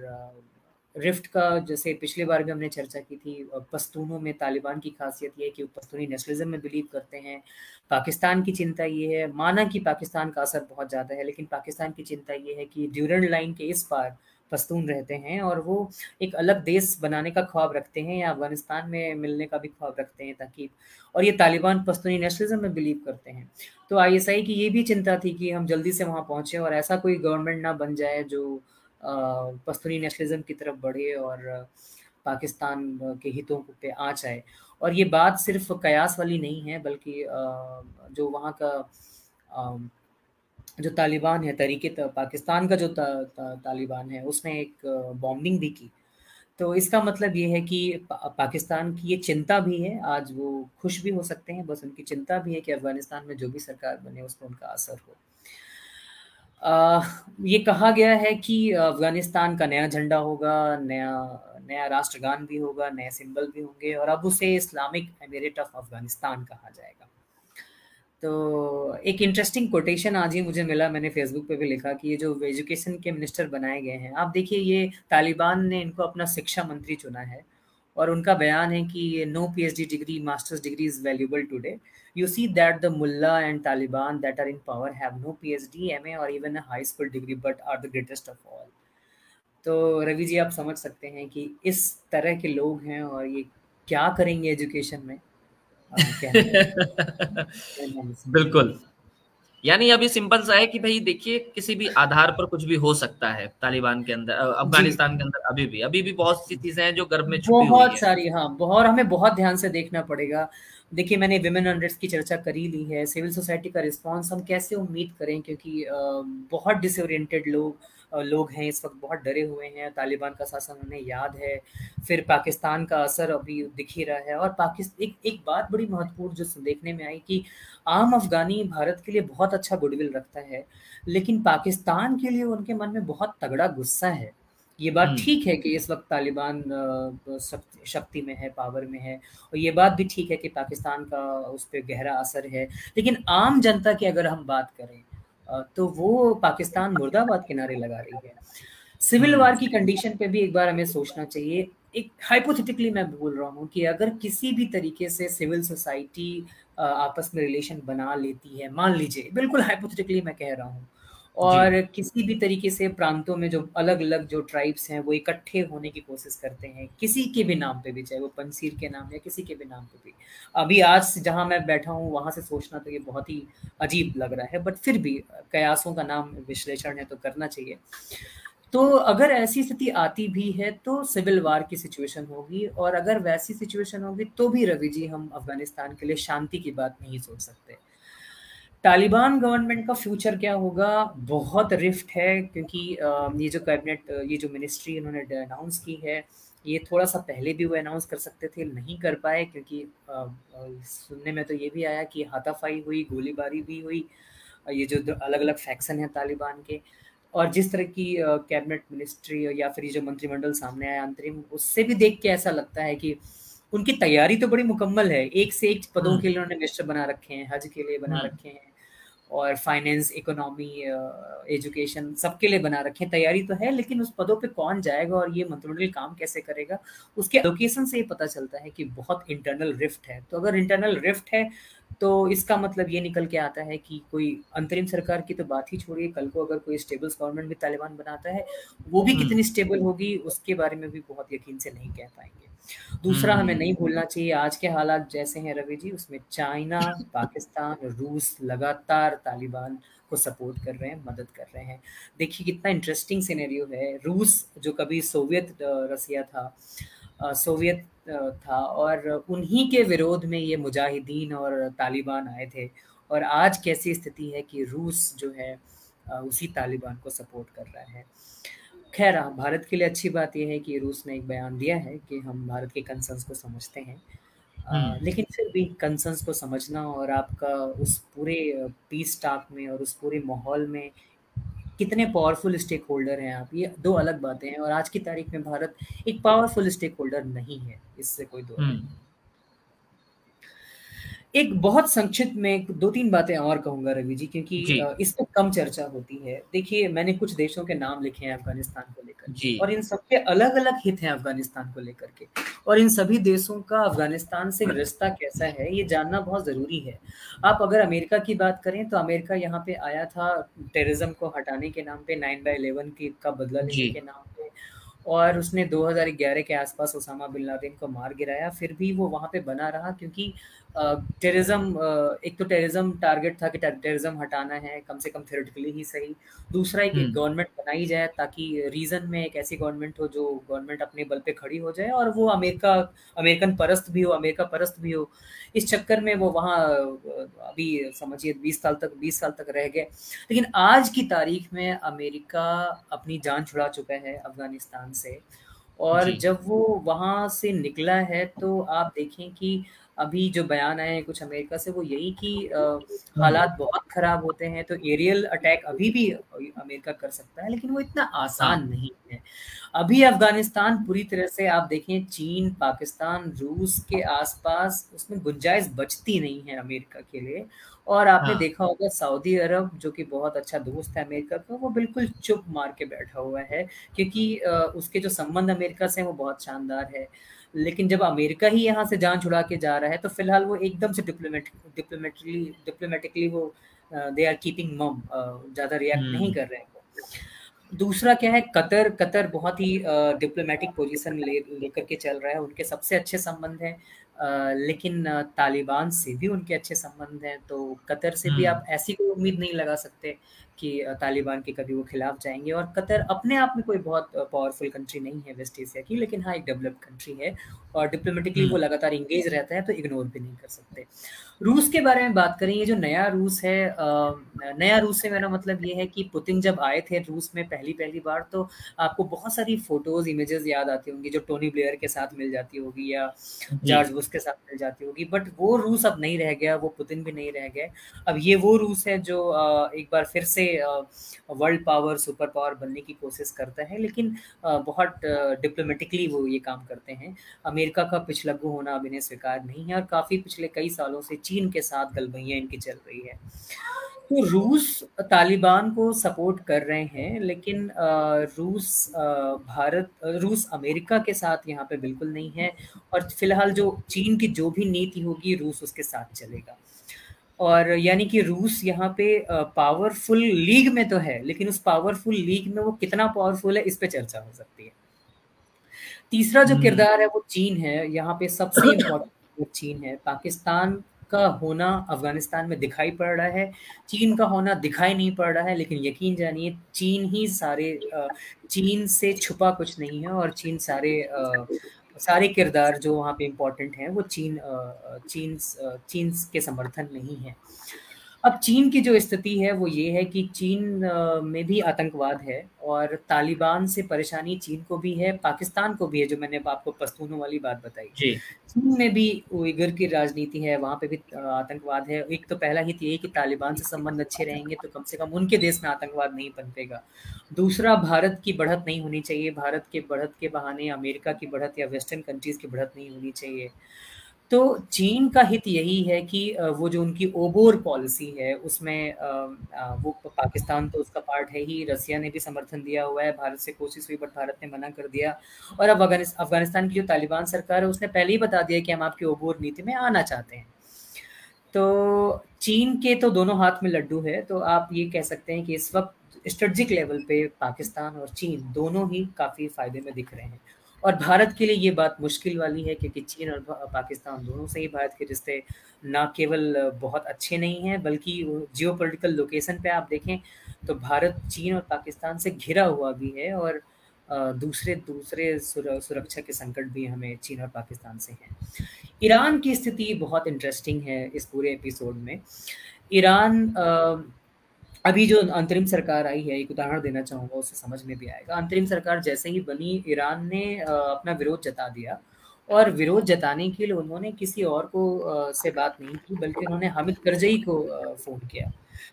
रिफ्ट का, जैसे पिछले बार भी हमने चर्चा की थी पस्तूनों में तालिबान की खासियत ये है कि वो पस्तूनी नेशनलिज्म में बिलीव करते हैं। पाकिस्तान की चिंता ये है, माना कि पाकिस्तान का असर बहुत ज़्यादा है, लेकिन पाकिस्तान की चिंता ये है कि ड्यूरेंट लाइन के इस पार पस्तून रहते हैं और वो एक अलग देश बनाने का ख्वाब रखते हैं या अफ़गानिस्तान में मिलने का भी ख्वाब रखते हैं ताकि, और ये तालिबान पस्तूनी नेशनलिज्म में बिलीव करते हैं। तो आईएसआई की ये भी चिंता थी कि हम जल्दी से वहाँ पहुँचे और ऐसा कोई गवर्नमेंट ना बन जाए जो पस्तूनी नेशनलिज्म की तरफ़ बढ़े और पाकिस्तान के हितों पे आ जाए और ये बात सिर्फ़ कयास वाली नहीं है बल्कि जो वहाँ का जो तालिबान है तरीके पाकिस्तान का जो ता, ता, तालिबान है उसने एक बॉम्बिंग भी की। तो इसका मतलब ये है कि पा, पाकिस्तान की ये चिंता भी है आज वो खुश भी हो सकते हैं बस उनकी चिंता भी है कि अफ़गानिस्तान में जो भी सरकार बने उस पर उनका असर हो। ये कहा गया है कि अफ़गानिस्तान का नया झंडा होगा, नया नया राष्ट्रगान भी होगा, नए सिंबल भी होंगे और अब उसे इस्लामिक एमिरेट ऑफ़ अफ़गानिस्तान कहा जाएगा। तो एक इंटरेस्टिंग कोटेशन आज ही मुझे मिला, मैंने फेसबुक पे भी लिखा कि ये जो एजुकेशन के मिनिस्टर बनाए गए हैं, आप देखिए ये तालिबान ने इनको अपना शिक्षा मंत्री चुना है। और उनका बयान है कि no P H D degree masters degree is valuable today you see that the mullah and Taliban that are in power have no P H D M A or even a high school degree but are the greatest of all तो रवि जी, आप समझ सकते हैं कि इस तरह के लोग हैं और ये क्या करेंगे एजुकेशन में? बिल्कुल। यानी अभी सिंपल सा है कि भाई देखिए किसी भी आधार पर कुछ भी हो सकता है तालिबान के अंदर अफ़गानिस्तान के अंदर अभी भी। अभी भी बहुत सी चीज़ें हैं जो गर्भ में छुपी बहुत हुई सारी हाँ बहुत हमें बहुत ध्यान से देखना पड़ेगा। देखिए मैंने विमेन हंड्रेड्स की चर्चा करी ली है सिविल सोसाइटी का रिस्पॉन्स हम कैसे उम्मीद करें? क्योंकि बहुत डिसोरियंटेड लोग लोग हैं इस वक्त बहुत डरे हुए हैं। तालिबान का शासन उन्हें याद है। फिर पाकिस्तान का असर अभी दिख ही रहा है। और पाकिस्तान एक एक बात बड़ी महत्वपूर्ण जो देखने में आई कि आम अफगानी भारत के लिए बहुत अच्छा गुडविल रखता है लेकिन पाकिस्तान के लिए उनके मन में बहुत तगड़ा गुस्सा है। ये बात हम्म। ठीक है कि इस वक्त तालिबान शक्ति में है पावर में है और ये बात भी ठीक है कि पाकिस्तान का उस पर गहरा असर है। लेकिन आम जनता की अगर हम बात करें तो वो पाकिस्तान मुर्दाबाद किनारे लगा रही है सिविल वार हम्म। की कंडीशन पे भी एक बार हमें सोचना चाहिए एक हाइपोथेटिकली मैं बोल रहा हूँ कि अगर किसी भी तरीके से सिविल सोसाइटी आपस में रिलेशन बना लेती है मान लीजिए बिल्कुल हाइपोथेटिकली मैं कह रहा हूँ और किसी भी तरीके से प्रांतों में जो अलग अलग जो ट्राइब्स हैं वो इकट्ठे होने की कोशिश करते हैं किसी के भी नाम पे भी चाहे वो पंसीर के नाम या किसी के भी नाम पे भी। अभी आज जहाँ मैं बैठा हूँ वहाँ से सोचना तो ये बहुत ही अजीब लग रहा है बट फिर भी कयासों का नाम विश्लेषण है तो करना चाहिए। तो अगर ऐसी स्थिति आती भी है तो सिविल वार की सिचुएशन होगी और अगर वैसी सिचुएशन होगी तो भी रवि जी हम अफ़गानिस्तान के लिए शांति की बात नहीं सोच सकते। तालिबान गवर्नमेंट का फ्यूचर क्या होगा? बहुत रिफ्ट है, क्योंकि ये जो कैबिनेट, ये जो मिनिस्ट्री इन्होंने अनाउंस की है, ये थोड़ा सा पहले भी वो अनाउंस कर सकते थे, नहीं कर पाए, क्योंकि सुनने में तो ये भी आया कि हाथाफाई हुई, गोलीबारी भी हुई ये जो अलग अलग फैक्शन है तालिबान के। और जिस तरह की कैबिनेट मिनिस्ट्री या फिर ये जो मंत्रिमंडल सामने आया अंतरिम, उससे भी देख के ऐसा लगता है कि उनकी तैयारी तो बड़ी मुकम्मल है एक से एक पदों हम्म। के लिए उन्होंने मिनिस्टर बना रखे हैं हज के लिए बना हम्म। रखे हैं और फाइनेंस इकोनॉमी एजुकेशन सबके लिए बना रखे हैं तैयारी तो है लेकिन उस पदों पे कौन जाएगा और ये मंत्रिमंडल काम कैसे करेगा उसके लोकेशन से ये पता चलता है कि बहुत इंटरनल रिफ्ट है तो अगर इंटरनल रिफ्ट है तो इसका मतलब ये निकल के आता है कि कोई अंतरिम सरकार की तो बात ही छोड़िए कल को अगर कोई स्टेबल गवर्नमेंट भी तालिबान बनाता है वो भी हम्म। कितनी स्टेबल होगी उसके बारे में भी बहुत यकीन से नहीं कह पाएँगे दूसरा हमें नहीं हम्म। भूलना चाहिए आज के हालात जैसे हैं रवि जी उसमें चाइना पाकिस्तान रूस लगातार तालिबान को सपोर्ट कर रहे हैं मदद कर रहे हैं देखिए कितना इंटरेस्टिंग सिनेरियो है रूस जो कभी सोवियत रसिया था सोवियत था और उन्हीं के विरोध में ये मुजाहिदीन और तालिबान आए थे। और आज कैसी स्थिति है कि रूस जो है उसी तालिबान को सपोर्ट कर रहा है। खैर भारत के लिए अच्छी बात यह है कि रूस ने एक बयान दिया है कि हम भारत के कंसर्न्स को समझते हैं। हम्म। लेकिन फिर भी कंसर्न्स को समझना और आपका उस पूरे पीस टाक में और उस पूरे माहौल में कितने पावरफुल स्टेक होल्डर हैं आप ये दो अलग बातें हैं और आज की तारीख में भारत एक पावरफुल स्टेक होल्डर नहीं है, इससे कोई दो नहीं हम्म। एक बहुत संक्षिप्त में दो तीन बातें और कहूँगा रवि जी क्योंकि इस पर कम चर्चा होती है। देखिए मैंने कुछ देशों के नाम लिखे हैं अफ़गानिस्तान को लेकर और इन सबके अलग अलग हित हैं अफ़गानिस्तान को लेकर के। और इन सभी देशों का अफ़गानिस्तान से रिश्ता कैसा है ये जानना बहुत ज़रूरी है। आप अगर अमेरिका की बात करें तो अमेरिका यहाँ पे आया था टेररिज्म को हटाने के नाम पे नाइन बाई इलेवन की का बदला लेने के नाम पे और उसने 2011 के आसपास ओसामा बिन लादेन को मार गिराया। फिर भी वो वहाँ पे बना रहा क्योंकि टेररिज्म एक तो टेररिज्म टारगेट था कि टेररिज्म हटाना है कम से कम थेरेटिकली ही सही। दूसरा एक गवर्नमेंट बनाई जाए ताकि रीजन में एक ऐसी गवर्नमेंट हो जो गवर्नमेंट अपने बल पे खड़ी हो जाए और वो अमेरिका अमेरिकन परस्त भी हो अमेरिका परस्त भी हो। इस चक्कर में वो वहाँ अभी समझिए बीस साल तक बीस साल तक रह गए। लेकिन आज की तारीख में अमेरिका अपनी जान छुड़ा चुका है अफ़गानिस्तान से। और जब वो वहाँ से निकला है तो आप देखें कि अभी जो बयान आए हैं कुछ अमेरिका से वो यही कि हालात बहुत खराब होते हैं तो एरियल अटैक अभी भी अमेरिका कर सकता है लेकिन वो इतना आसान हाँ। नहीं है अभी अफ़गानिस्तान पूरी तरह से आप देखें चीन पाकिस्तान रूस के आसपास उसमें गुंजाइश बचती नहीं है अमेरिका के लिए और आपने हाँ। देखा होगा सऊदी अरब जो कि बहुत अच्छा दोस्त है अमेरिका का वो बिल्कुल चुप मार के बैठा हुआ है क्योंकि उसके जो संबंध अमेरिका से वो बहुत शानदार है लेकिन जब अमेरिका ही यहाँ से जान छुड़ा के जा रहा है तो फ़िलहाल वो एकदम से डिप्लोमेट डिप्लोमेटिकली डिप्लोमेटिकली वो दे आर कीपिंग मम ज़्यादा रिएक्ट नहीं। कर रहे हैं दूसरा क्या है कतर कतर बहुत ही डिप्लोमेटिक पोजीशन ले लेकर के चल रहा है उनके सबसे अच्छे संबंध हैं लेकिन तालिबान से भी उनके अच्छे संबंध हैं तो कतर से भी हम्म। आप ऐसी कोई उम्मीद नहीं लगा सकते कि तालिबान के कभी वो खिलाफ जाएँगे और कतर अपने आप में कोई बहुत पावरफुल कंट्री नहीं है वेस्ट एशिया की लेकिन हाँ एक डेवलप्ड कंट्री है और डिप्लोमेटिकली वो हम्म। लगातार इंगेज रहता है तो इग्नोर भी नहीं कर सकते। रूस के बारे में बात करें ये जो नया रूस है नया रूस से मेरा मतलब ये है कि पुतिन जब आए थे रूस में पहली पहली बार तो आपको बहुत सारी फ़ोटोज़ इमेजेस याद आती होंगी जो टोनी ब्लेयर के साथ मिल जाती होगी या जॉर्ज बुश के साथ मिल जाती होगी बट वो रूस अब नहीं रह गया वो पुतिन भी नहीं रह गए। अब ये वो रूस है जो एक बार फिर से वर्ल्ड पावर सुपर पावर बनने की कोशिश करता है, लेकिन बहुत डिप्लोमेटिकली वो ये काम करते हैं। अमेरिका का पिछलग्गू होना अब इन्हें स्वीकार नहीं है और काफ़ी पिछले कई सालों से चीन के साथ गलबैया इनकी चल रही है। तो रूस तालिबान को सपोर्ट कर रहे हैं, लेकिन रूस भारत रूस अमेरिका के साथ यहाँ पे बिल्कुल नहीं है और फ़िलहाल जो चीन की जो भी नीति होगी, रूस उसके साथ चलेगा। और यानी कि रूस यहाँ पे पावरफुल लीग में तो है लेकिन उस पावरफुल लीग में वो कितना पावरफुल है इस पे चर्चा हो सकती है तीसरा जो हम्म। किरदार है वो चीन है यहाँ पे सबसे इम्पोर्टेंट चीन है पाकिस्तान का होना अफ़गानिस्तान में दिखाई पड़ रहा है चीन का होना दिखाई नहीं पड़ रहा है लेकिन यकीन जानिए चीन ही सारे चीन से छुपा कुछ नहीं है और चीन सारे सारे किरदार जो वहाँ पे इम्पोर्टेंट हैं, वो चीन चीन चीन के समर्थन में ही है। अब चीन की जो स्थिति है वो ये है कि चीन में भी आतंकवाद है और तालिबान से परेशानी चीन को भी है पाकिस्तान को भी है जो मैंने आपको पश्तूनों वाली बात बताई। चीन में भी उइगर की राजनीति है वहाँ पे भी आतंकवाद है। एक तो पहला हित यही कि तालिबान से संबंध अच्छे रहेंगे तो कम से कम उनके देश में आतंकवाद नहीं पनपेगा दूसरा भारत की बढ़त नहीं होनी चाहिए। भारत के बढ़त के बहाने अमेरिका की बढ़त या वेस्टर्न कंट्रीज़ की बढ़त नहीं होनी चाहिए। तो चीन का हित यही है कि वो जो उनकी ओबोर पॉलिसी है, उसमें वो पाकिस्तान तो उसका पार्ट है ही, रसिया ने भी समर्थन दिया हुआ है, भारत से कोशिश हुई बट भारत ने मना कर दिया। और अब अफ़गानिस्तान की जो तालिबान सरकार है, उसने पहले ही बता दिया कि हम आपकी ओबोर नीति में आना चाहते हैं। तो चीन के तो दोनों हाथ में लड्डू है तो आप ये कह सकते हैं कि इस वक्त स्ट्रेटजिक लेवल पे पाकिस्तान और चीन दोनों ही काफ़ी फ़ायदे में दिख रहे हैं। और भारत के लिए ये बात मुश्किल वाली है क्योंकि चीन और पाकिस्तान दोनों से ही भारत के रिश्ते ना केवल बहुत अच्छे नहीं हैं, बल्कि जियो पोलिटिकल लोकेशन पे आप देखें तो भारत, चीन और पाकिस्तान से घिरा हुआ भी है और दूसरे दूसरे सुरक्षा के संकट भी हमें चीन और पाकिस्तान से हैं। ईरान की स्थिति बहुत इंटरेस्टिंग है इस पूरे एपिसोड में। ईरान अभी जो अंतरिम सरकार आई है, एक उदाहरण देना चाहूँगा उससे समझ में भी आएगा। अंतरिम सरकार जैसे ही बनी, ईरान ने अपना विरोध जता दिया और विरोध जताने के लिए उन्होंने किसी और को से बात नहीं की, बल्कि उन्होंने हामिद करजई को फ़ोन किया।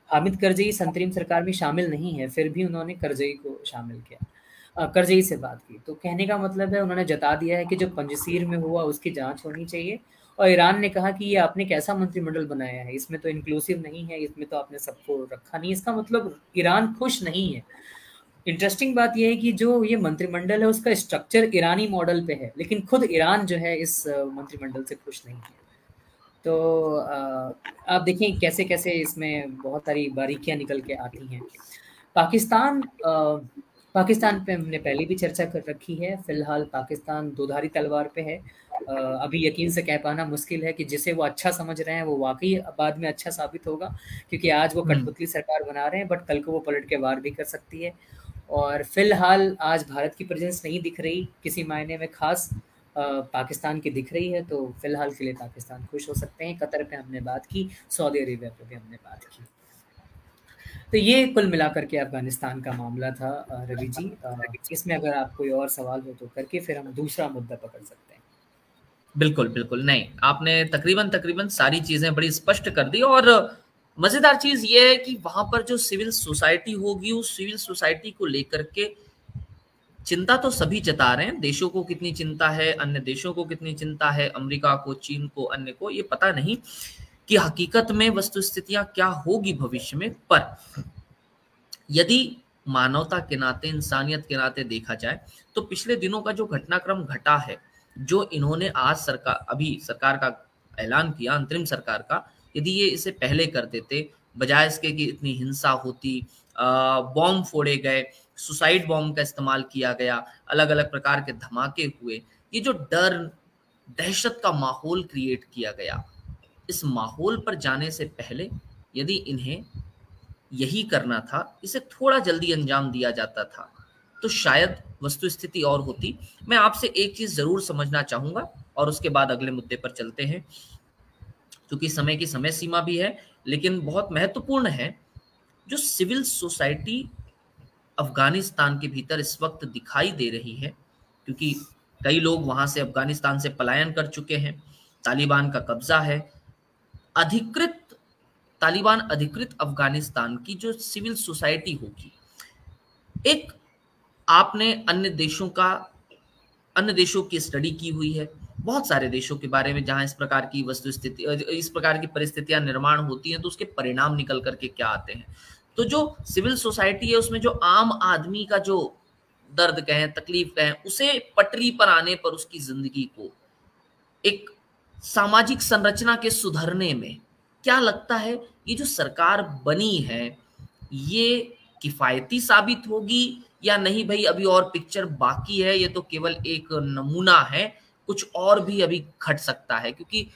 हामिद करजई अंतरिम सरकार में शामिल नहीं है, फिर भी उन्होंने करजई को शामिल किया करजई से बात की। तो कहने का मतलब है, उन्होंने जता दिया है कि जो पंजसीर में हुआ, उसकी जाँच होनी चाहिए और ईरान ने कहा कि ये आपने कैसा मंत्रिमंडल बनाया है? इसमें तो इंक्लूसिव नहीं है, इसमें तो आपने सबको रखा नहीं। इसका मतलब ईरान खुश नहीं है। इंटरेस्टिंग बात यह है कि जो ये मंत्रिमंडल है, उसका स्ट्रक्चर ईरानी मॉडल पे है, लेकिन खुद ईरान जो है इस मंत्रिमंडल से खुश नहीं है। तो आप देखें कैसे कैसे इसमें बहुत सारी बारीकियाँ निकल के आती हैं। पाकिस्तान पाकिस्तान पे हमने पहले भी चर्चा कर रखी है। फ़िलहाल पाकिस्तान दोधारी तलवार पे है। अभी यकीन से कह पाना मुश्किल है कि जिसे वो अच्छा समझ रहे हैं वो वाकई बाद में अच्छा साबित होगा क्योंकि आज वो हम्म। कठपुतली सरकार बना रहे हैं बट कल को वो पलट के वार भी कर सकती है। और फ़िलहाल आज भारत की प्रेजेंस नहीं दिख रही किसी मायने में खास पाकिस्तान की दिख रही है तो फ़िलहाल के लिए पाकिस्तान खुश हो सकते हैं। कतर पे हमने बात की सऊदी अरेबिया पे भी हमने बात की। तो ये कुल मिलाकर के अफ़गानिस्तान का मामला था रवि जी। इसमें अगर आप कोई और सवाल हो तो करके फिर हम दूसरा मुद्दा पकड़ सकते हैं। बिल्कुल बिल्कुल। नहीं, आपने तकरीबन तकरीबन सारी चीज़ें बड़ी स्पष्ट कर दी और मज़ेदार चीज़ ये है कि वहाँ पर जो सिविल सोसाइटी होगी, उस सिविल सोसाइटी को लेकर के चिंता तो सभी जता रहे हैं। देशों को कितनी चिंता है, अन्य देशों को कितनी चिंता है, अमेरिका को, चीन को, अन्य को, ये पता नहीं कि हकीकत में वस्तु स्थितियाँ क्या होगी भविष्य में। पर यदि मानवता के नाते, इंसानियत के नाते देखा जाए तो पिछले दिनों का जो घटनाक्रम घटा है जो इन्होंने आज सरकार, अभी सरकार का ऐलान किया, अंतरिम सरकार का, यदि ये इसे पहले कर देते, बजाय इसके कि इतनी हिंसा होती बॉम्ब फोड़े गए, सुसाइड बॉम्ब का इस्तेमाल किया गया अलग अलग प्रकार के धमाके हुए, ये जो डर, दहशत का माहौल क्रिएट किया गया, इस माहौल पर जाने से पहले यदि इन्हें यही करना था, इसे थोड़ा जल्दी अंजाम दिया जाता था। तो शायद वस्तु स्थिति और होती। मैं आपसे एक चीज़ ज़रूर समझना चाहूँगा और उसके बाद अगले मुद्दे पर चलते हैं। क्योंकि समय की समय सीमा भी है, लेकिन बहुत महत्वपूर्ण है, जो सिविल सोसाइटी अफ़गानिस्तान के भीतर इस वक्त दिखाई दे रही है, क्योंकि कई लोग वहाँ से अफ़गानिस्तान से पलायन कर चुके हैं, तालिबान का कब्जा है। अधिकृत, तालिबान अधिकृत अफ़गानिस्तान की जो सिविल सोसाइटी होगी, एक आपने अन्य देशों का, अन्य देशों की स्टडी की हुई है। बहुत सारे देशों के बारे में जहाँ इस प्रकार की वस्तु स्थिति, इस प्रकार की परिस्थितियाँ निर्माण होती हैं तो उसके परिणाम निकल करके क्या आते हैं? तो जो सिविल सोसाइटी है, उसमें जो आम आदमी का जो दर्द कहें, तकलीफ़ कहें, उसे पटरी पर आने पर उसकी ज़िंदगी को एक सामाजिक संरचना के सुधरने में क्या लगता है? ये जो सरकार बनी है, ये किफायती साबित होगी? या नहीं भाई, अभी और पिक्चर बाकी है, ये तो केवल एक नमूना है, कुछ और भी अभी घट सकता है, क्योंकि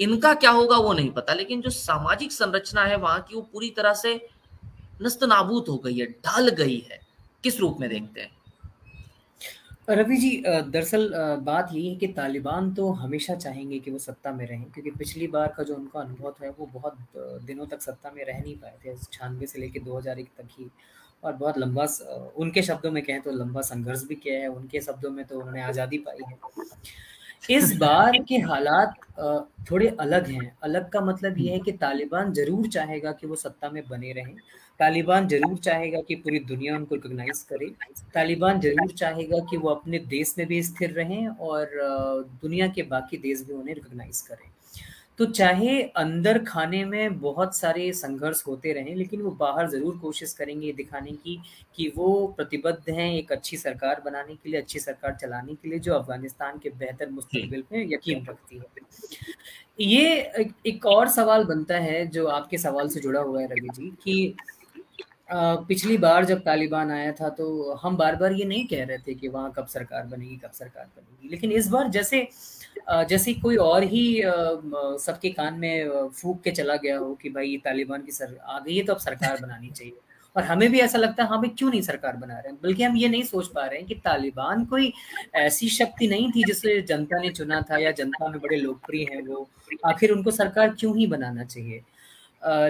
इनका क्या होगा वो नहीं पता, लेकिन जो सामाजिक संरचना है वहाँ की, वो पूरी तरह से नस्त नाबूद हो गई है, ढल गई है, किस रूप में देखते हैं? रवि जी दरअसल बात यही है कि तालिबान तो हमेशा चाहेंगे कि वो सत्ता में रहें, क्योंकि पिछली बार का जो उनका अनुभव है वो बहुत दिनों तक सत्ता में रह नहीं पाए थे छियानवे से लेकर 2001 तक ही। और बहुत लंबा उनके शब्दों में कहें तो लंबा संघर्ष भी किया है, उनके शब्दों में तो उन्होंने आज़ादी पाई है। इस बार के हालात थोड़े अलग हैं। अलग का मतलब ये है कि तालिबान ज़रूर चाहेगा कि वो सत्ता में बने रहें। तालिबान ज़रूर चाहेगा कि पूरी दुनिया उनको रिकोगनाइज करे। तालिबान ज़रूर चाहेगा कि वो अपने देश में भी स्थिर रहें और दुनिया के बाकी देश भी उन्हें रिकोगनाइज करें। तो चाहे अंदर खाने में बहुत सारे संघर्ष होते रहें लेकिन वो बाहर ज़रूर कोशिश करेंगे दिखाने की कि वो प्रतिबद्ध हैं एक अच्छी सरकार बनाने के लिए अच्छी सरकार चलाने के लिए जो अफ़गानिस्तान के बेहतर मुस्तबिल में यकीन रखती है। ये एक और सवाल बनता है जो आपके सवाल से जुड़ा हुआ है रवि जी कि पिछली बार जब तालिबान आया था तो हम बार बार ये नहीं कह रहे थे कि वहाँ कब सरकार बनेगी कब सरकार बनेगी लेकिन इस बार जैसे जैसे कोई और ही सबके कान में फूक के चला गया हो कि भाई तालिबान की सर आ गई है तो अब सरकार बनानी चाहिए। और हमें भी ऐसा लगता है हाँ भाई क्यों नहीं सरकार बना रहे हैं? बल्कि हम ये नहीं सोच पा रहे हैं कि तालिबान कोई ऐसी शक्ति नहीं थी जिसे जनता ने चुना था या जनता में बड़े लोकप्रिय हैं वो। आखिर उनको सरकार क्यों ही बनाना चाहिए?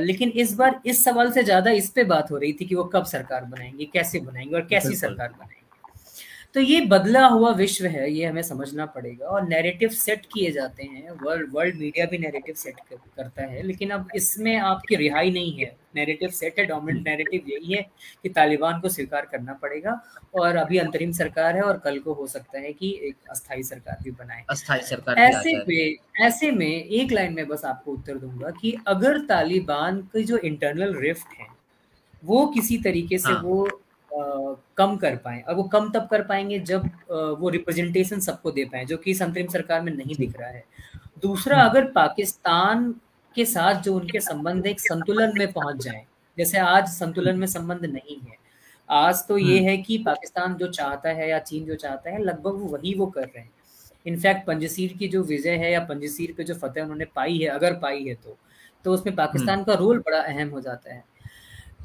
लेकिन इस बार इस सवाल से ज़्यादा इस पे बात हो रही थी कि वो कब सरकार बनाएँगे कैसे बनाएँगे और कैसी सरकार बनाएँगे। तो ये बदला हुआ विश्व है ये हमें समझना पड़ेगा। और नैरेटिव सेट किए जाते हैं। वर्ल्ड वर्ल्ड मीडिया भी नैरेटिव सेट करता है। लेकिन अब इसमें आपकी रिहाई नहीं है। नैरेटिव सेट है डोमिनेंट नैरेटिव यही है कि तालिबान को स्वीकार करना पड़ेगा। और अभी अंतरिम सरकार है और कल को हो सकता है कि एक अस्थाई सरकार भी बनाए। अस्थाई सरकार ऐसे में ऐसे में एक लाइन में बस आपको उत्तर दूँगा कि अगर तालिबान की जो इंटरनल रिफ्ट है वो किसी तरीके से हाँ. वो कम कर पाए और वो कम तब कर पाएँगे जब वो रिप्रेजेंटेशन सबको दे पाए जो कि इस अंतरिम सरकार में नहीं दिख रहा है। दूसरा अगर पाकिस्तान के साथ जो उनके संबंध एक संतुलन में पहुँच जाए जैसे आज संतुलन में संबंध नहीं है आज तो ये हम्म। है कि पाकिस्तान जो चाहता है या चीन जो चाहता है लगभग वही वो कर रहे हैं। इनफैक्ट पंजसीर की जो विजय है या पंजसीर पे जो फतेह उन्होंने पाई है अगर पाई है तो तो उसमें पाकिस्तान हम्म। का रोल बड़ा अहम हो जाता है।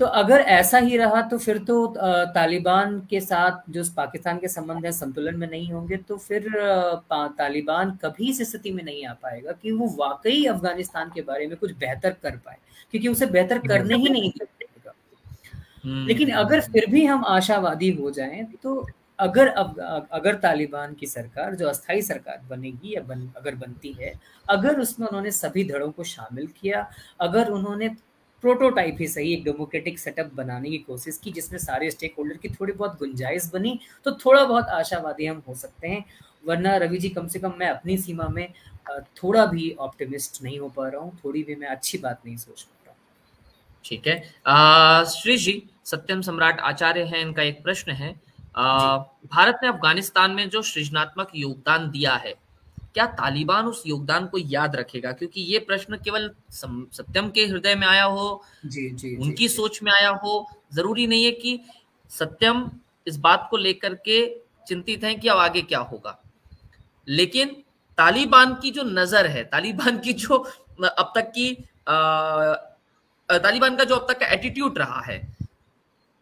तो अगर ऐसा ही रहा तो फिर तो तालिबान के साथ जो पाकिस्तान के संबंध है संतुलन में नहीं होंगे तो फिर तालिबान कभी इस स्थिति में नहीं आ पाएगा कि वो वाकई अफ़गानिस्तान के बारे में कुछ बेहतर कर पाए क्योंकि उसे बेहतर करने ही नहीं देगा हम्म। लेकिन अगर फिर भी हम आशावादी हो जाएँ तो अगर अब अगर तालिबान की सरकार जो अस्थाई सरकार बनेगी या बन अगर बनती है अगर उसमें उन्होंने सभी धड़ों को शामिल किया अगर उन्होंने प्रोटोटाइप ही सही एक डेमोक्रेटिक सेटअप बनाने की कोशिश की जिसमें सारे स्टेक होल्डर की थोड़ी बहुत गुंजाइश बनी तो थोड़ा बहुत आशावादी हम हो सकते हैं। वरना रवि जी कम से कम मैं अपनी सीमा में थोड़ा भी ऑप्टिमिस्ट नहीं हो पा रहा हूँ थोड़ी भी मैं अच्छी बात नहीं सोच पा रहा हूँ। ठीक है। श्री जी सत्यम सम्राट आचार्य है इनका एक प्रश्न है। आ, भारत ने अफ़गानिस्तान में जो सृजनात्मक योगदान दिया है क्या तालिबान उस योगदान को याद रखेगा? क्योंकि ये प्रश्न केवल सत्यम के हृदय में आया हो जी जी उनकी जी, सोच में आया हो ज़रूरी नहीं है कि सत्यम इस बात को लेकर के चिंतित है कि अब आगे क्या होगा। लेकिन तालिबान की जो नज़र है तालिबान की जो अब तक की तालिबान का जो अब तक का एटीट्यूड रहा है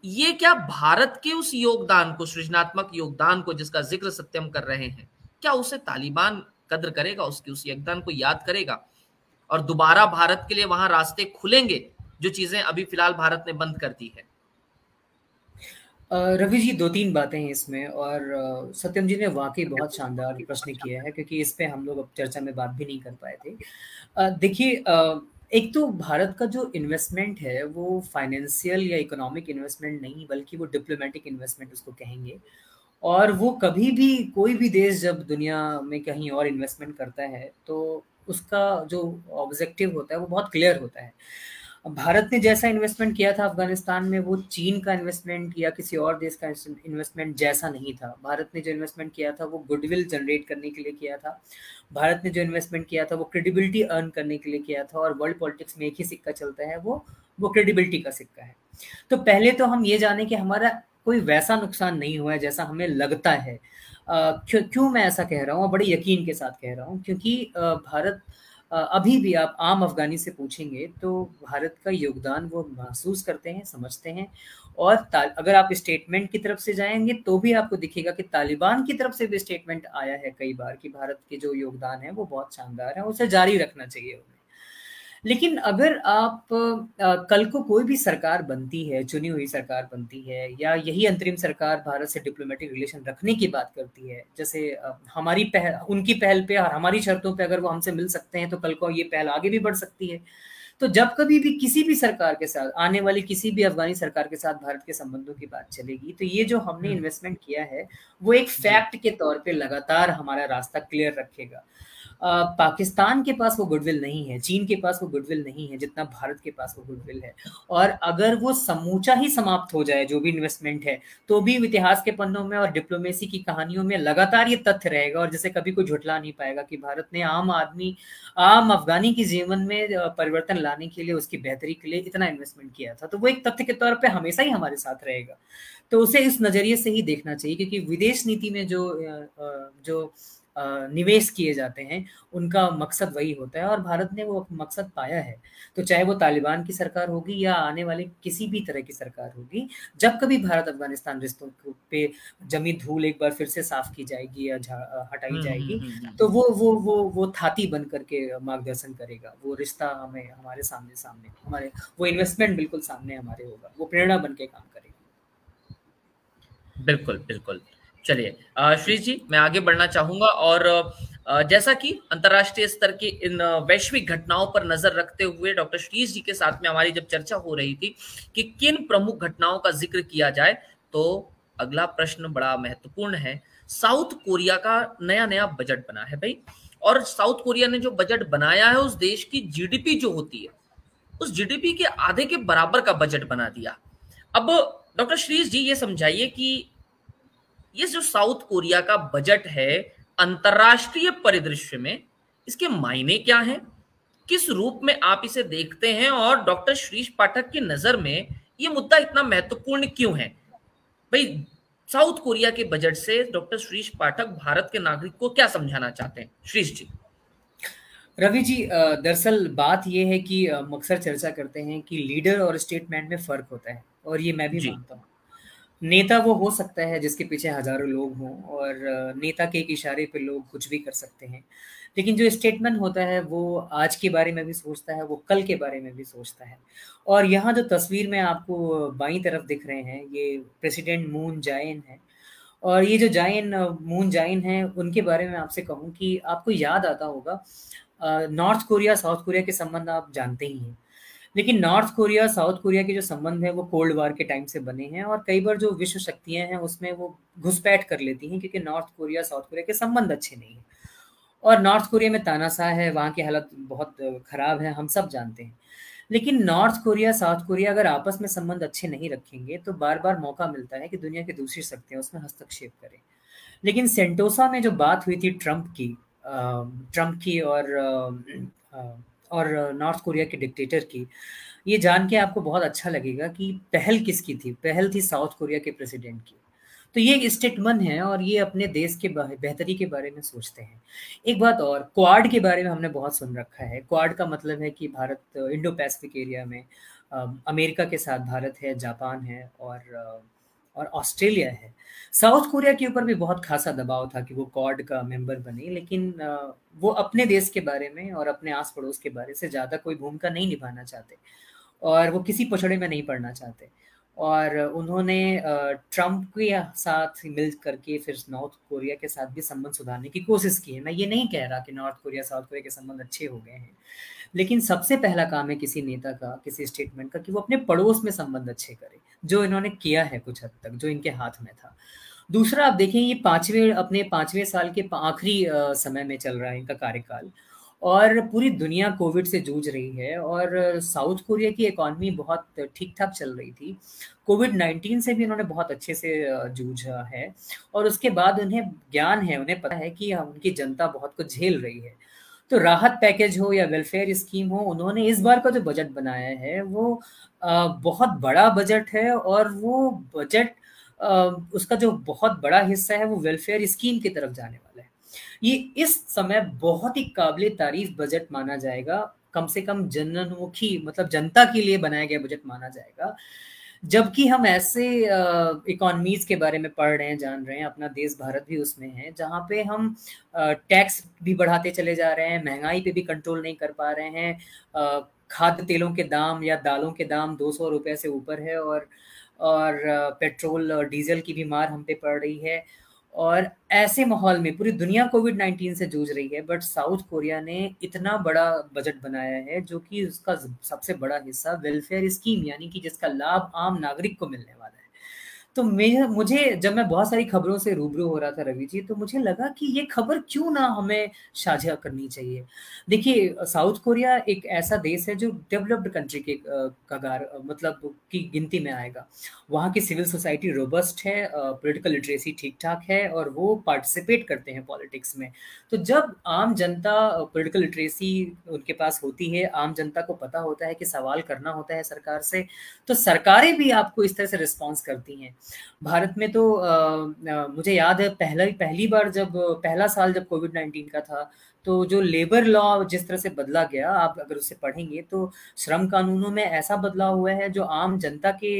ये क्या भारत के उस योगदान को सृजनात्मक योगदान को जिसका ज़िक्र सत्यम कर रहे हैं क्या उसे तालिबान कद्र करेगा, उसकी उस योगदान को याद करेगा और दोबारा भारत के लिए वहाँ रास्ते खुलेंगे, जो चीज़ें अभी फ़िलहाल भारत ने बंद कर दी है। रवि जी, दो तीन बातें हैं इसमें और सत्यम जी ने वाकई बहुत शानदार प्रश्न किया है, क्योंकि इस पे हम लोग अब चर्चा में बात भी नहीं कर पाए थे। देखिए एक तो भारत का जो इन्वेस्टमेंट है, वो फाइनेंशियल या इकोनॉमिक इन्वेस्टमेंट नहीं, बल्कि वो डिप्लोमेटिक इन्वेस्टमेंट उसको कहेंगे। और वो कभी भी, कोई भी देश जब दुनिया में कहीं और इन्वेस्टमेंट करता है तो उसका जो ऑब्जेक्टिव होता है, वो बहुत क्लियर होता है। भारत ने जैसा इन्वेस्टमेंट किया था अफ़गानिस्तान में, वो चीन का इन्वेस्टमेंट या किसी और देश का इन्वेस्टमेंट जैसा नहीं था। भारत ने जो इन्वेस्टमेंट किया था, वो गुडविल जनरेट करने के लिए किया था। भारत ने जो इन्वेस्टमेंट किया था, वो क्रेडिबिलिटी अर्न करने के लिए किया था और वर्ल्ड पॉलिटिक्स में एक ही सिक्का चलता है, वो वो क्रेडिबिलिटी का सिक्का है। तो पहले तो हम ये जाने कि हमारा कोई वैसा नुकसान नहीं हुआ है जैसा हमें लगता है। क्यों क्यों मैं ऐसा कह रहा हूँ बड़े यकीन के साथ कह रहा हूँ, क्योंकि भारत अभी भी आप आम अफगानी से पूछेंगे तो भारत का योगदान वो महसूस करते हैं, समझते हैं और अगर आप स्टेटमेंट की तरफ़ से जाएँगे तो भी आपको दिखेगा कि तालिबान की तरफ़ से भी स्टेटमेंट आया है कई बार कि भारत के जो योगदान है वो बहुत शानदार है उसे जारी रखना चाहिए उन्हें। लेकिन अगर आप कल को कोई भी सरकार बनती है चुनी हुई सरकार बनती है या यही अंतरिम सरकार भारत से डिप्लोमेटिक रिलेशन रखने की बात करती है जैसे हमारी पहल उनकी पहल पे और हमारी शर्तों पे अगर वो हमसे मिल सकते हैं तो कल को ये पहल आगे भी बढ़ सकती है। तो जब कभी भी किसी भी सरकार के साथ आने वाली किसी भी अफगानी सरकार के साथ भारत के संबंधों की बात चलेगी तो ये जो हमने इन्वेस्टमेंट हम्म। किया है वो एक फैक्ट के तौर पे लगातार हमारा रास्ता क्लियर रखेगा। पाकिस्तान के पास वो गुडविल नहीं है, चीन के पास वो गुडविल नहीं है, जितना भारत के पास वो गुडविल है। और अगर वो समूचा ही समाप्त हो जाए, जो भी इन्वेस्टमेंट है तो भी इतिहास के पन्नों में और डिप्लोमेसी की कहानियों में लगातार ये तथ्य रहेगा और जैसे कभी कोई झुटला नहीं पाएगा कि भारत ने आम आदमी, आम अफगानी के जीवन में परिवर्तन लाने के लिए, उसकी बेहतरी के लिए इतना इन्वेस्टमेंट किया था। तो वो एक तथ्य के तौर पर हमेशा ही हमारे साथ रहेगा। तो उसे इस नज़रिए से ही देखना चाहिए, क्योंकि विदेश नीति में जो जो निवेश किए जाते हैं उनका मकसद वही होता है और भारत ने वो मकसद पाया है। तो चाहे वो तालिबान की सरकार होगी या आने वाले किसी भी तरह की सरकार होगी जब कभी भारत अफ़गानिस्तान रिश्तों पे जमी धूल एक बार फिर से साफ़ की जाएगी या हटाई हम्म, जाएगी हम्म, हम्म, तो वो वो वो वो थाती बन करके मार्गदर्शन करेगा। वो रिश्ता हमें हमारे सामने सामने हमारे वो इन्वेस्टमेंट बिल्कुल सामने हमारे होगा। वो प्रेरणा बन के काम करेगा। बिल्कुल बिल्कुल। चलिए श्री जी, मैं आगे बढ़ना चाहूँगा और जैसा कि अंतरराष्ट्रीय स्तर की इन वैश्विक घटनाओं पर नज़र रखते हुए डॉक्टर श्रीज जी के साथ में हमारी जब चर्चा हो रही थी कि किन प्रमुख घटनाओं का ज़िक्र किया जाए तो अगला प्रश्न बड़ा महत्वपूर्ण है। साउथ कोरिया का नया नया बजट बना है भाई। और साउथ कोरिया ने जो बजट बनाया है, उस देश की जीडीपी जो होती है, उस जीडीपी के आधे के बराबर का बजट बना दिया। अब डॉक्टर श्रीज जी, ये समझाइए कि ये जो साउथ कोरिया का बजट है अंतरराष्ट्रीय परिदृश्य में इसके मायने क्या हैं? किस रूप में आप इसे देखते हैं? और डॉक्टर श्रीष पाठक की नज़र में ये मुद्दा इतना महत्वपूर्ण क्यों है? भाई साउथ कोरिया के बजट से डॉक्टर श्रीश पाठक भारत के नागरिक को क्या समझाना चाहते हैं? श्रीश जी। रवि जी दरअसल बात यह है कि अक्सर चर्चा करते हैं कि लीडर और स्टेटमेंट में फ़र्क होता है और ये मैं भी मानता हूँ। नेता वो हो सकता है जिसके पीछे हज़ारों लोग हों और नेता के एक इशारे पे लोग कुछ भी कर सकते हैं। लेकिन जो स्टेटमेंट होता है वो आज के बारे में भी सोचता है, वो कल के बारे में भी सोचता है। और यहाँ जो तस्वीर में आपको बाई तरफ़ दिख रहे हैं, ये प्रेसिडेंट मून जाइन है। और ये जो जाइन मून जाइन है, उनके बारे में आपसे कहूँ कि आपको याद आता होगा नॉर्थ कोरिया, साउथ कोरिया के संबंध आप जानते ही हैं। लेकिन नॉर्थ कोरिया, साउथ कोरिया के जो संबंध है, वो कोल्ड वार के टाइम से बने हैं और कई बार जो विश्व शक्तियाँ हैं, उसमें वो घुसपैठ कर लेती हैं क्योंकि नॉर्थ कोरिया, साउथ कोरिया के संबंध अच्छे नहीं हैं। और नॉर्थ कोरिया में तानाशाह है, वहाँ की हालत बहुत खराब है, हम सब जानते हैं। लेकिन नॉर्थ कोरिया, साउथ कोरिया अगर आपस में संबंध अच्छे नहीं रखेंगे तो बार बार मौका मिलता है कि दुनिया की दूसरी शक्तियाँ उसमें हस्तक्षेप करें। लेकिन सेंटोसा में जो बात हुई थी ट्रंप की ट्रंप की और और नॉर्थ कोरिया के डिक्टेटर की। ये जान के आपको बहुत अच्छा लगेगा कि पहल किसकी थी? पहल थी साउथ कोरिया के प्रेसिडेंट की। तो ये एक है और ये अपने देश के बेहतरी के बारे में सोचते हैं। एक बात और, क्वाड के बारे में हमने बहुत सुन रखा है। क्वाड का मतलब है कि भारत इंडो पैसिफिक एरिया में अमेरिका के साथ भारत है, जापान है और और ऑस्ट्रेलिया है। साउथ कोरिया के ऊपर भी बहुत खासा दबाव था कि वो कॉड का मेंबर बने, लेकिन वो अपने देश के बारे में और अपने आस पड़ोस के बारे से ज़्यादा कोई भूमिका नहीं निभाना चाहते और वो किसी पछड़े में नहीं पड़ना चाहते। और उन्होंने ट्रंप के साथ मिल करके फिर नॉर्थ कोरिया के साथ भी संबंध सुधारने की कोशिश की है। मैं ये नहीं कह रहा कि नॉर्थ कोरिया, साउथ कोरिया के संबंध अच्छे हो गए हैं। लेकिन सबसे पहला काम है किसी नेता का, किसी स्टेटमेंट का कि वो अपने पड़ोस में संबंध अच्छे करे, जो इन्होंने किया है कुछ हद तक, जो इनके हाथ में था। दूसरा, आप देखें ये पाँचवें, अपने पाँचवें साल के आखिरी समय में चल रहा है इनका कार्यकाल और पूरी दुनिया कोविड से जूझ रही है और साउथ कोरिया की इकॉनमी बहुत ठीक ठाक चल रही थी। कोविड नाइन्टीन से भी उन्होंने बहुत अच्छे से जूझा है और उसके बाद उन्हें ज्ञान है, उन्हें पता है कि उनकी जनता बहुत कुछ झेल रही है। तो राहत पैकेज हो या वेलफेयर स्कीम हो, उन्होंने इस बार का जो बजट बनाया है, वो बहुत बड़ा बजट है और वो बजट उसका जो बहुत बड़ा हिस्सा है वो वेलफेयर स्कीम की तरफ़ जाने वाला है। ये इस समय बहुत ही काबिल तारीफ़ बजट माना जाएगा। कम से कम जनमुखी मतलब जनता के लिए बनाया गया बजट माना जाएगा। जबकि हम ऐसे इकोनॉमीज के बारे में पढ़ रहे हैं, जान रहे हैं, अपना देश भारत भी उसमें है, जहाँ पे हम टैक्स भी बढ़ाते चले जा रहे हैं, महँगाई पे भी कंट्रोल नहीं कर पा रहे हैं खाद्य तेलों के दाम या दालों के दाम दो सौ रुपये से ऊपर है और और पेट्रोल और डीजल की भी मार हम पे पड़ रही है। और ऐसे माहौल में, पूरी दुनिया कोविड नाइन्टीन से जूझ रही है बट साउथ कोरिया ने इतना बड़ा बजट बनाया है, जो कि उसका सबसे बड़ा हिस्सा वेलफेयर स्कीम यानी कि जिसका लाभ आम नागरिक को मिलने तो मैं मुझे जब मैं बहुत सारी खबरों से रूबरू हो रहा था रवि जी तो मुझे लगा कि ये खबर क्यों ना हमें साझा करनी चाहिए। देखिए, साउथ कोरिया एक ऐसा देश है जो डेवलप्ड कंट्री के कगार मतलब की गिनती में आएगा। वहाँ की सिविल सोसाइटी रोबस्ट है पॉलिटिकल लिटरेसी ठीक ठाक है और वो पार्टिसिपेट करते हैं पॉलिटिक्स में। तो जब आम जनता पॉलिटिकल लिटरेसी उनके पास होती है, आम जनता को पता होता है कि सवाल करना होता है सरकार से तो सरकारें भी आपको इस तरह से रिस्पॉन्स करती हैं। भारत में तो आ, मुझे याद है पहला पहली बार जब पहला साल जब कोविड नाइन्टीन का था तो जो लेबर लॉ जिस तरह से बदला गया आप अगर उसे पढ़ेंगे तो श्रम कानूनों में ऐसा बदलाव हुआ है जो आम जनता के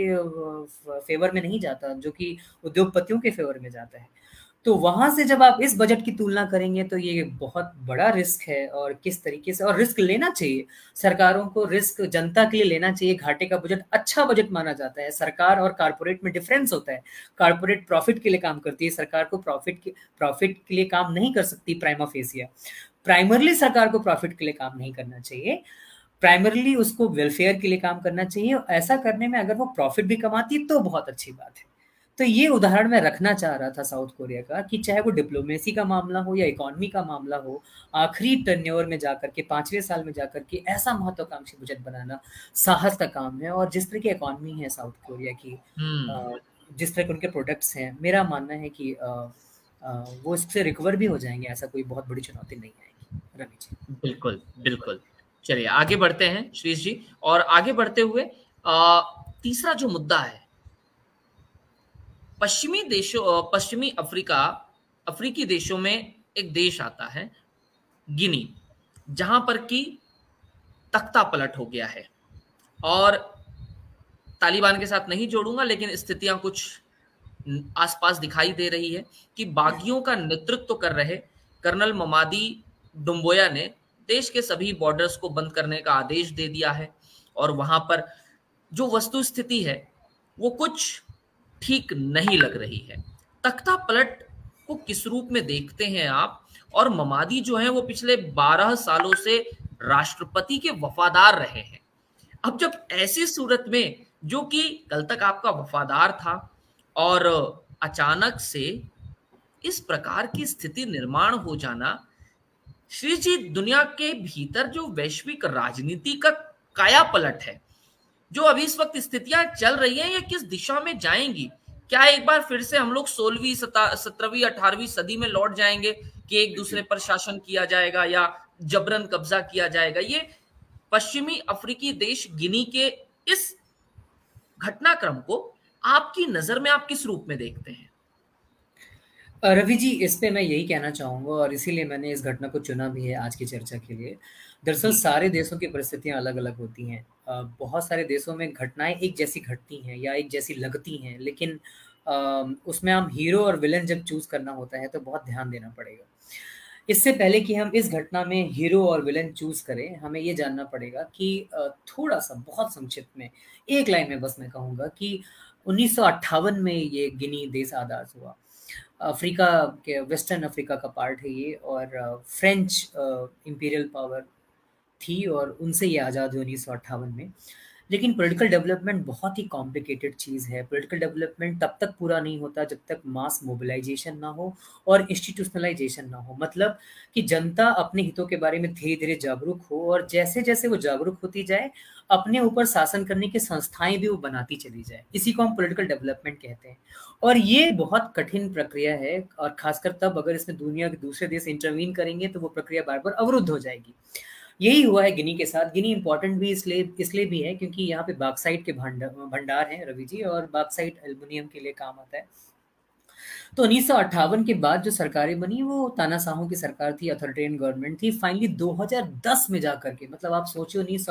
फेवर में नहीं जाता जो कि उद्योगपतियों के फेवर में जाता है। तो वहाँ से जब आप इस बजट की तुलना करेंगे तो ये बहुत बड़ा रिस्क है और किस तरीके से, और रिस्क लेना चाहिए। सरकारों को रिस्क जनता के लिए लेना चाहिए। घाटे का बजट अच्छा बजट माना जाता है। सरकार और कारपोरेट में डिफरेंस होता है। कारपोरेट प्रॉफिट के लिए काम करती है। सरकार को प्रॉफिट के प्रॉफिट के लिए काम नहीं कर सकती प्राइमा फेसिया प्राइमरली सरकार को प्रॉफिट के लिए काम नहीं करना चाहिए। प्राइमरली उसको वेलफेयर के लिए काम करना चाहिए। ऐसा करने में अगर वो प्रॉफिट भी कमाती तो बहुत अच्छी बात है। तो ये उदाहरण मैं रखना चाह रहा था साउथ कोरिया का कि चाहे वो डिप्लोमेसी का मामला हो या इकोनॉमी का मामला हो आखिरी टर्न्योर में जाकर के पाँचवें साल में जाकर के ऐसा महत्वाकांक्षी बजट बनाना साहस का काम है और जिस तरह की इकोनॉमी है साउथ कोरिया की हम्म। जिस तरह के उनके प्रोडक्ट्स हैं मेरा मानना है कि वो इससे रिकवर भी हो जाएँगे ऐसा कोई बहुत बड़ी चुनौती नहीं आएगी। रवि जी। बिल्कुल बिल्कुल। चलिए आगे बढ़ते हैं श्रीश जी। और आगे बढ़ते हुए तीसरा जो मुद्दा है पश्चिमी देशों पश्चिमी अफ्रीका, अफ्रीकी देशों में एक देश आता है, गिनी, जहाँ पर की तख्ता पलट हो गया है। और तालिबान के साथ नहीं जोड़ूँगा, लेकिन स्थितियाँ कुछ आसपास दिखाई दे रही है कि बागियों का नेतृत्व तो कर रहे कर्नल ममादी डुम्बोया ने देश के सभी बॉर्डर्स को बंद करने का आदेश दे दिया है। और वहाँ पर जो वस्तु स्थिति है, वो कुछ ठीक नहीं लग रही है। तख्ता पलट को किस रूप में देखते हैं आप? और ममादी जो है, वो पिछले बारह सालों से राष्ट्रपति के वफादार रहे हैं। अब जब ऐसी सूरत में, जो कि कल तक आपका वफादार था, और अचानक से इस प्रकार की स्थिति निर्माण हो जाना श्री जी दुनिया के भीतर जो वैश्विक राजनीति का काया पलट है जो अभी इस वक्त स्थितियाँ चल रही हैं, ये किस दिशा में जाएँगी? क्या एक बार फिर से हम लोग सोलहवीं सत्रहवीं, अठारहवीं सदी में लौट जाएँगे कि एक दूसरे पर शासन किया जाएगा या जबरन कब्जा किया जाएगा? ये पश्चिमी अफ्रीकी देश गिनी के इस घटनाक्रम को आपकी नज़र में आप किस रूप में देखते हैं? रवि जी, इस पे मैं यही कहना चाहूँगा और इसीलिए मैंने इस घटना को चुना भी है आज की चर्चा के लिए। दरअसल सारे देशों की परिस्थितियाँ अलग अलग होती हैं। बहुत सारे देशों में घटनाएँ एक जैसी घटती हैं या एक जैसी लगती हैं लेकिन उसमें हम हीरो और विलन जब चूज़ करना होता है तो बहुत ध्यान देना पड़ेगा। इससे पहले कि हम इस घटना में हीरो और विलन चूज़ करें हमें ये जानना पड़ेगा कि थोड़ा सा बहुत संक्षिप्त में एक लाइन में बस मैं कहूँगा कि उन्नीस सौ अट्ठावन में ये गिनी देश आदाज हुआ। अफ्रीका के वेस्टर्न अफ्रीका का पार्ट है ये और फ्रेंच इंपीरियल पावर थी और उनसे ये आज़ाद हुई उन्नीस सौ अट्ठावन में। लेकिन पॉलिटिकल डेवलपमेंट बहुत ही कॉम्प्लिकेटेड चीज़ है। पॉलिटिकल डेवलपमेंट तब तक पूरा नहीं होता जब तक मास मोबिलाइजेशन ना हो और इंस्टीट्यूशनलाइजेशन ना हो। मतलब कि जनता अपने हितों के बारे में धीरे धीरे जागरूक हो और जैसे जैसे वो जागरूक होती जाए, अपने ऊपर शासन करने की संस्थाएँ भी वो बनाती चली जाए। इसी को हम पॉलिटिकल डेवलपमेंट कहते हैं। और ये बहुत कठिन प्रक्रिया है और खासकर तब अगर इसमें दुनिया के दूसरे देश इंटरवीन करेंगे तो वो प्रक्रिया बार बार अवरुद्ध हो जाएगी। यही हुआ है गिनी के साथ। गिनी इंपॉर्टेंट भी इसलिए इसलिए भी है क्योंकि यहाँ पे बाक्साइट के भंडार हैं रवि जी और बाक्साइट एल्युमिनियम के लिए काम आता है। तो उन्नीस के बाद जो सरकारें बनी, वो तानाशाहों की सरकार थी अथॉरिटेरियन गवर्नमेंट थी। फाइनली 2010 में जाकर के मतलब आप सोचिए उन्नीस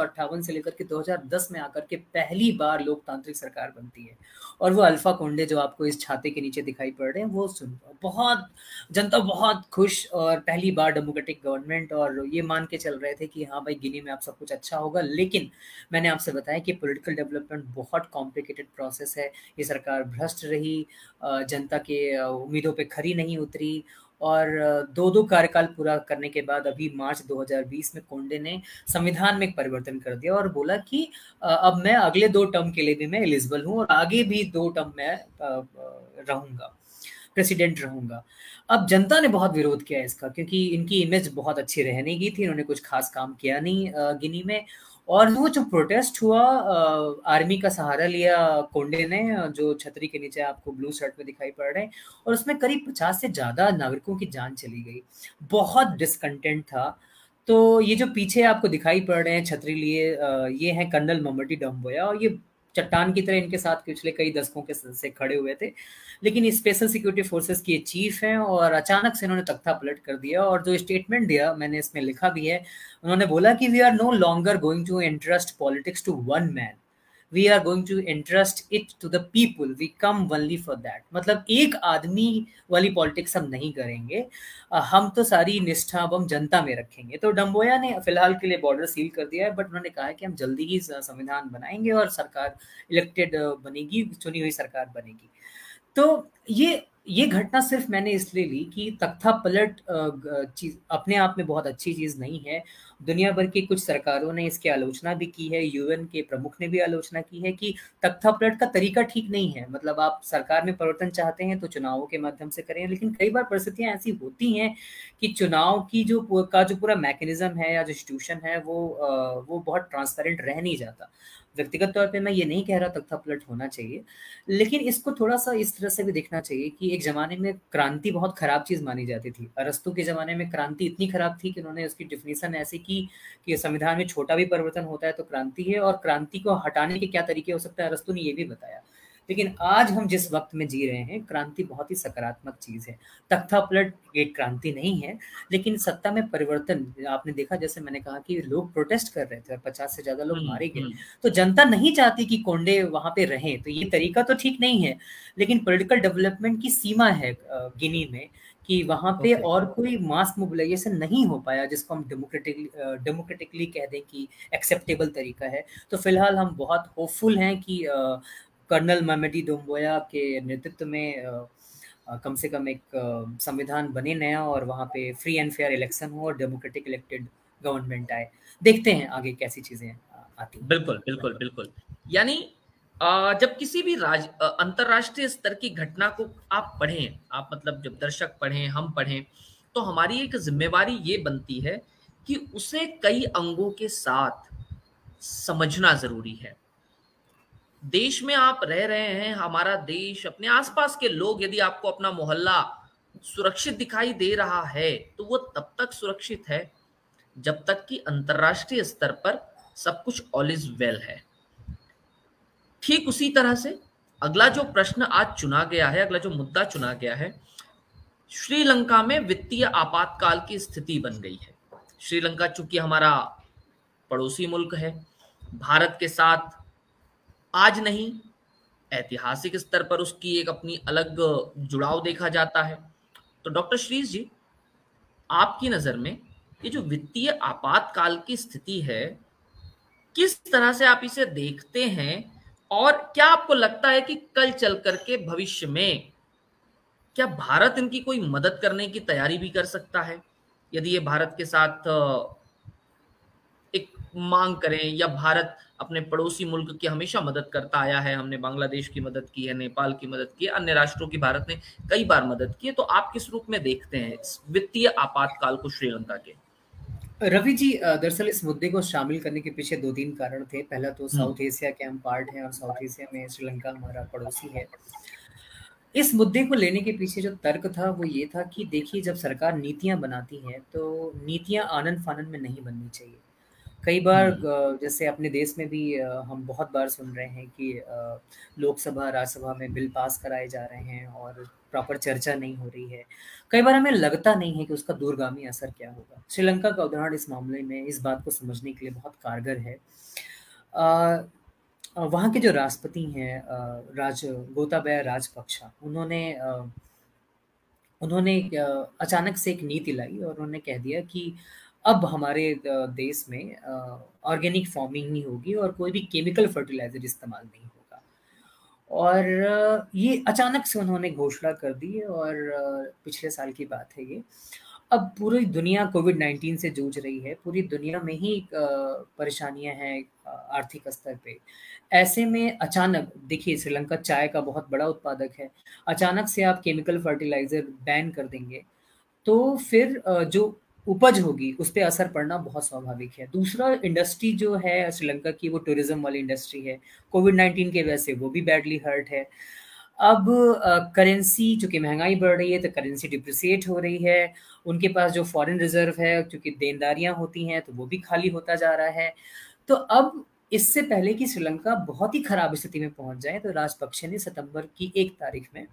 से लेकर के 2010 में आकर के पहली बार लोकतांत्रिक सरकार बनती है। और वो अल्फ़ा कोंडे जो आपको इस छाते के नीचे दिखाई पड़ रहे हैं, वो सुन, बहुत, जनता बहुत खुश और पहली बार डेमोक्रेटिक गवर्नमेंट और ये मान के चल रहे थे कि हाँ भाई, गिनी में आप सब कुछ अच्छा होगा। लेकिन मैंने आपसे बताया कि पॉलिटिकल डेवलपमेंट बहुत कॉम्प्लिकेटेड प्रोसेस है। ये सरकार भ्रष्ट रही जनता के उम्मीदों पे खरी नहीं उतरी और दो दो कार्यकाल पूरा करने के बाद अभी मार्च 2020 में कोंडे ने संविधान में एक परिवर्तन कर दिया और बोला कि अब मैं अगले दो टर्म के लिए भी मैं एलिजिबल हूँ और आगे भी दो टर्म मैं रहूँगा, प्रेसिडेंट रहूँगा। अब जनता ने बहुत विरोध किया इसका क्योंकि इनकी इमेज बहुत अच्छी रहने की थी, इन्होंने कुछ खास काम किया नहीं गिनी में और वो जो प्रोटेस्ट हुआ आर्मी का सहारा लिया कोंडे ने, जो छतरी के नीचे आपको ब्लू शर्ट में दिखाई पड़ रहे हैं, और उसमें करीब पचास से ज़्यादा नागरिकों की जान चली गई। बहुत डिसकंटेंट था। तो ये जो पीछे आपको दिखाई पड़ रहे हैं छतरी लिए ये हैं कर्नल ममटी डम्बोया, और ये चट्टान की तरह इनके साथ पिछले कई दशकों के से खड़े हुए थे। लेकिन स्पेशल सिक्योरिटी फोर्सेस की चीफ हैं और अचानक से इन्होंने तख्ता पलट कर दिया और जो स्टेटमेंट दिया, मैंने इसमें लिखा भी है, उन्होंने बोला कि we are no longer going to entrust politics to one man we are going to entrust it to the people we come only for that मतलब एक आदमी वाली पॉलिटिक्स हम नहीं करेंगे। हम तो सारी निष्ठा अब हम जनता में रखेंगे। तो डम्बोया ने फ़िलहाल के लिए बॉर्डर सील कर दिया है बट उन्होंने कहा है कि हम जल्दी ही संविधान बनाएँगे और सरकार इलेक्टेड बनेगी, चुनी हुई सरकार बनेगी। तो ये ये घटना सिर्फ़ मैंने इसलिए ली कि तख्ता पलट चीज़ अपने आप में बहुत अच्छी चीज़ नहीं है। दुनिया भर की कुछ सरकारों ने इसकी आलोचना भी की है यूएन के प्रमुख ने भी आलोचना की है कि तख्ता पलट का तरीका ठीक नहीं है। मतलब आप सरकार में परिवर्तन चाहते हैं तो चुनावों के माध्यम से करें, लेकिन कई बार परिस्थितियाँ ऐसी होती हैं कि चुनाव की जो का जो पूरा मैकेनिज्म है या जो इंस्टीट्यूशन है वो वो बहुत ट्रांसपेरेंट रह नहीं जाता। व्यक्तिगत तौर पे मैं ये नहीं कह रहा तख्ता पलट होना चाहिए, लेकिन इसको थोड़ा सा इस तरह से भी देखना चाहिए कि एक जमाने में क्रांति बहुत खराब चीज़ मानी जाती थी। अरस्तु के जमाने में क्रांति इतनी खराब थी कि उन्होंने उसकी डिफिनेशन ऐसी की कि संविधान में छोटा भी परिवर्तन होता है तो क्रांति है और क्रांति को हटाने के क्या तरीके हो सकते हैं अरस्तु ने ये भी बताया। लेकिन आज हम जिस वक्त में जी रहे हैं क्रांति बहुत ही सकारात्मक चीज़ है। तख्ता पलट एक क्रांति नहीं है लेकिन सत्ता में परिवर्तन आपने देखा जैसे मैंने कहा कि लोग प्रोटेस्ट कर रहे थे और पचास से ज़्यादा लोग मारे गए। तो जनता नहीं चाहती कि कोंडे वहाँ पे रहें तो ये तरीका तो ठीक नहीं है। लेकिन पोलिटिकल डेवलपमेंट की सीमा है गिनी में। कि वहाँ पे okay. और कोई मास मोबिलाइजेशन नहीं हो पाया जिसको हम डेमोक्रेटिकली डेमोक्रेटिकली कह दें कि एक्सेप्टेबल तरीका है। तो फ़िलहाल हम बहुत होपफुल हैं कि कर्नल मेमेडी डोम्बोया के नेतृत्व में कम से कम एक संविधान बने नया और वहाँ पे फ्री एंड फेयर इलेक्शन हो और डेमोक्रेटिक इलेक्टेड गवर्नमेंट आए। देखते हैं आगे कैसी चीज़ें आती बिल्कुल बिल्कुल बिल्कुल। यानी जब किसी भी राज अंतरराष्ट्रीय स्तर की घटना को आप पढ़ें, आप मतलब जब दर्शक पढ़ें, हम पढ़ें तो हमारी एक जिम्मेवारी ये बनती है कि उसे कई अंगों के साथ समझना ज़रूरी है। देश में आप रह रहे हैं, हमारा देश, अपने आसपास के लोग यदि आपको अपना मोहल्ला सुरक्षित दिखाई दे रहा है तो वो तब तक सुरक्षित है जब तक कि अंतरराष्ट्रीय स्तर पर सब कुछ ऑल इज़ वेल है। ठीक उसी तरह से अगला जो प्रश्न आज चुना गया है, अगला जो मुद्दा चुना गया है, श्रीलंका में वित्तीय आपातकाल की स्थिति बन गई है। श्रीलंका चूँकि हमारा पड़ोसी मुल्क है, भारत के साथ आज नहीं, ऐतिहासिक स्तर पर उसकी एक अपनी अलग जुड़ाव देखा जाता है। तो डॉक्टर श्रीज जी, आपकी नज़र में ये जो वित्तीय आपातकाल की स्थिति है, किस तरह से आप इसे देखते हैं और क्या आपको लगता है कि कल चल करके भविष्य में क्या भारत इनकी कोई मदद करने की तैयारी भी कर सकता है? यदि ये भारत के साथ एक मांग करें या भारत अपने पड़ोसी मुल्क की हमेशा मदद करता आया है, हमने बांग्लादेश की मदद की है, नेपाल की मदद की है अन्य राष्ट्रों की भारत ने कई बार मदद की है तो आप किस रूप में देखते हैं वित्तीय आपातकाल को श्रीलंका के? रवि जी दरअसल इस मुद्दे को शामिल करने के पीछे दो तीन कारण थे पहला तो साउथ हम्म। एशिया के हम पार्ट हैं और साउथ एशिया में श्रीलंका हमारा पड़ोसी है इस मुद्दे को लेने के पीछे जो तर्क था वो ये था कि देखिए जब सरकार नीतियाँ बनाती है तो नीतियाँ आनंद फानंद में नहीं बननी चाहिए कई बार हम्म। जैसे अपने देश में भी हम बहुत बार सुन रहे हैं कि लोकसभा राज्यसभा में बिल पास कराए जा रहे हैं और प्रॉपर चर्चा नहीं हो रही है। कई बार हमें लगता नहीं है कि उसका दूरगामी असर क्या होगा। श्रीलंका का उदाहरण इस मामले में इस बात को समझने के लिए बहुत कारगर है। वहाँ के जो राष्ट्रपति हैं राज, गोताबया राजपक्षा, उन्होंने उन्होंने अचानक से एक नीति लाई और उन्होंने कह दिया कि अब हमारे देश में ऑर्गेनिक फ़ार्मिंग नहीं होगी और कोई भी केमिकल फर्टिलाइज़र इस्तेमाल नहीं होगा। और ये अचानक से उन्होंने घोषणा कर दी और पिछले साल की बात है ये। अब पूरी दुनिया कोविड नाइन्टीन से जूझ रही है, पूरी दुनिया में ही परेशानियाँ हैं आर्थिक स्तर पे। ऐसे में अचानक, देखिए, श्रीलंका चाय का बहुत बड़ा उत्पादक है, अचानक से आप केमिकल फर्टिलाइज़र बैन कर देंगे तो फिर जो उपज होगी, उस पर असर पड़ना बहुत स्वाभाविक है। दूसरा इंडस्ट्री जो है श्रीलंका की, वो टूरिज़्म वाली इंडस्ट्री है। कोविड नाइन्टीन के वजह से वो भी बैडली हर्ट है। अब करेंसी चूँकि महँगाई बढ़ रही है तो करेंसी डिप्रिसिएट हो रही है। उनके पास जो फॉरेन रिज़र्व है क्योंकि देनदारियाँ होती हैं तो वो भी खाली होता जा रहा है। तो अब, इससे पहले कि श्रीलंका बहुत ही खराब स्थिति में पहुँच जाए तो राजपक्षे ने सितंबर की एक तारीख में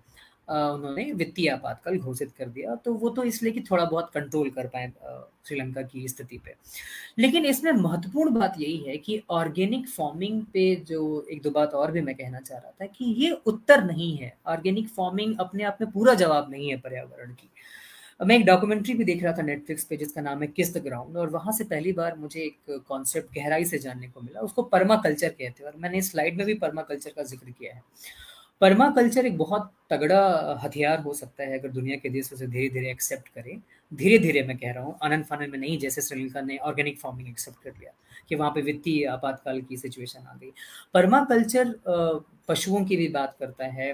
उन्होंने वित्तीय आपातकाल घोषित कर दिया। तो वो तो इसलिए कि थोड़ा बहुत कंट्रोल कर पाए श्रीलंका की स्थिति पे। लेकिन इसमें महत्वपूर्ण बात यही है कि ऑर्गेनिक फ़ार्मिंग पे जो एक दो बात और भी मैं कहना चाह रहा था कि ये उत्तर नहीं है। ऑर्गेनिक फ़ार्मिंग अपने आप में पूरा जवाब नहीं है पर्यावरण की। मैं एक डॉक्यूमेंट्री भी देख रहा था नेटफ्लिक्स पे जिसका नाम है किस द ग्राउंड और वहाँ से पहली बार मुझे एक कॉन्सेप्ट गहराई से जानने को मिला। उसको परमा कल्चर कहते हैं और मैंने स्लाइड में भी परमा कल्चर का ज़िक्र किया है। परमा कल्चर एक बहुत तगड़ा हथियार हो सकता है अगर दुनिया के देश उसे धीरे धीरे एक्सेप्ट करें। धीरे धीरे मैं कह रहा हूँ, आनंद फानंद में नहीं, जैसे श्रीलंका ने ऑर्गेनिक फ़ार्मिंग एक्सेप्ट कर लिया कि वहाँ पे वित्तीय आपातकाल की सिचुएशन आ गई। परमा कल्चर पशुओं की भी बात करता है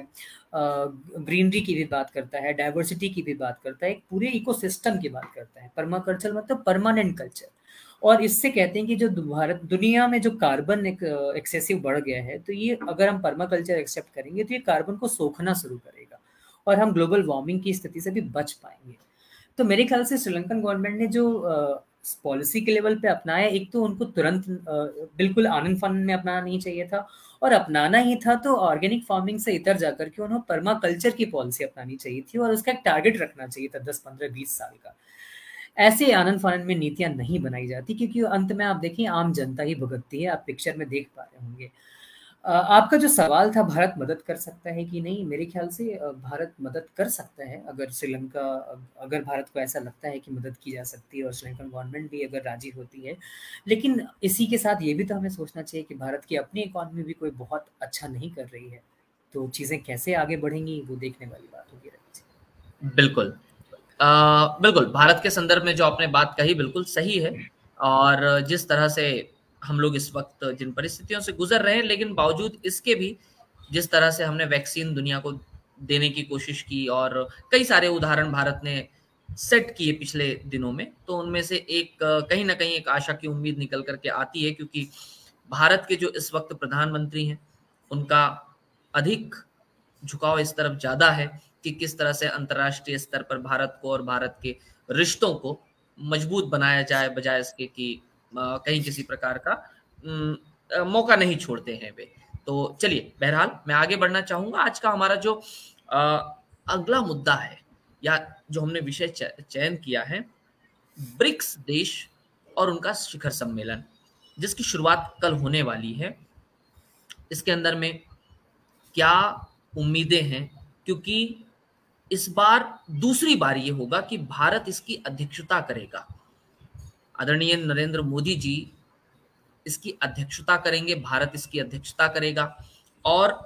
ग्रीनरी की भी बात करता है डाइवर्सिटी की भी बात करता है, एक पूरे इकोसिस्टम की बात करता है। परमा कल्चर मतलब परमानेंट कल्चर और इससे कहते हैं कि जो भारत, दुनिया में जो कार्बन एक, एक्सेसिव बढ़ गया है तो ये अगर हम परमाकल्चर एक्सेप्ट करेंगे तो ये कार्बन को सोखना शुरू करेगा और हम ग्लोबल वार्मिंग की स्थिति से भी बच पाएँगे। तो मेरे ख्याल से श्रीलंकन गवर्नमेंट ने जो पॉलिसी के लेवल पे अपनाया, एक तो उनको तुरंत बिल्कुल आनंद फन में अपनाना नहीं चाहिए था और अपनाना ही था तो ऑर्गेनिक फ़ार्मिंग से इतर जाकर के उन्होंने परमा कल्चर की पॉलिसी अपनानी चाहिए थी और उसका एक टारगेट रखना चाहिए था दस, पंद्रह, बीस साल का। ऐसे आनंद फानंद में नीतियाँ नहीं बनाई जाती, क्योंकि अंत में आप देखिए आम जनता ही भुगतती है, आप पिक्चर में देख पा रहे होंगे। आपका जो सवाल था, भारत मदद कर सकता है कि नहीं? मेरे ख्याल से भारत मदद कर सकता है, अगर श्रीलंका, अगर भारत को ऐसा लगता है कि मदद की जा सकती है और श्रीलंकन गवर्नमेंट भी अगर राज़ी होती है। लेकिन इसी के साथ ये भी तो हमें सोचना चाहिए कि भारत की अपनी इकॉनमी भी कोई बहुत अच्छा नहीं कर रही है। तो चीज़ें कैसे आगे बढ़ेंगी, वो देखने वाली बात होगी बिल्कुल। बिल्कुल, भारत के संदर्भ में जो आपने बात कही, बिल्कुल सही है। और जिस तरह से हम लोग इस वक्त जिन परिस्थितियों से गुजर रहे हैं, लेकिन बावजूद इसके भी जिस तरह से हमने वैक्सीन दुनिया को देने की कोशिश की और कई सारे उदाहरण भारत ने सेट किए पिछले दिनों में तो उनमें से एक, कहीं ना कहीं एक आशा की उम्मीद निकल करके आती है, क्योंकि भारत के जो इस वक्त प्रधानमंत्री हैं, उनका अधिक झुकाव इस तरफ़ ज़्यादा है। कि किस तरह से अंतर्राष्ट्रीय स्तर पर भारत को और भारत के रिश्तों को मज़बूत बनाया जाए, बजाय इसके कि कहीं किसी प्रकार का मौका नहीं छोड़ते हैं वे। तो चलिए, बहरहाल मैं आगे बढ़ना चाहूँगा। आज का हमारा जो अगला मुद्दा है, या जो हमने विषय चयन किया है, ब्रिक्स देश और उनका शिखर सम्मेलन, जिसकी शुरुआत कल होने वाली है। इसके अंदर में क्या उम्मीदें हैं? क्योंकि इस बार दूसरी बार ये होगा कि भारत इसकी अध्यक्षता करेगा। आदरणीय नरेंद्र मोदी जी इसकी अध्यक्षता करेंगे, भारत इसकी अध्यक्षता करेगा और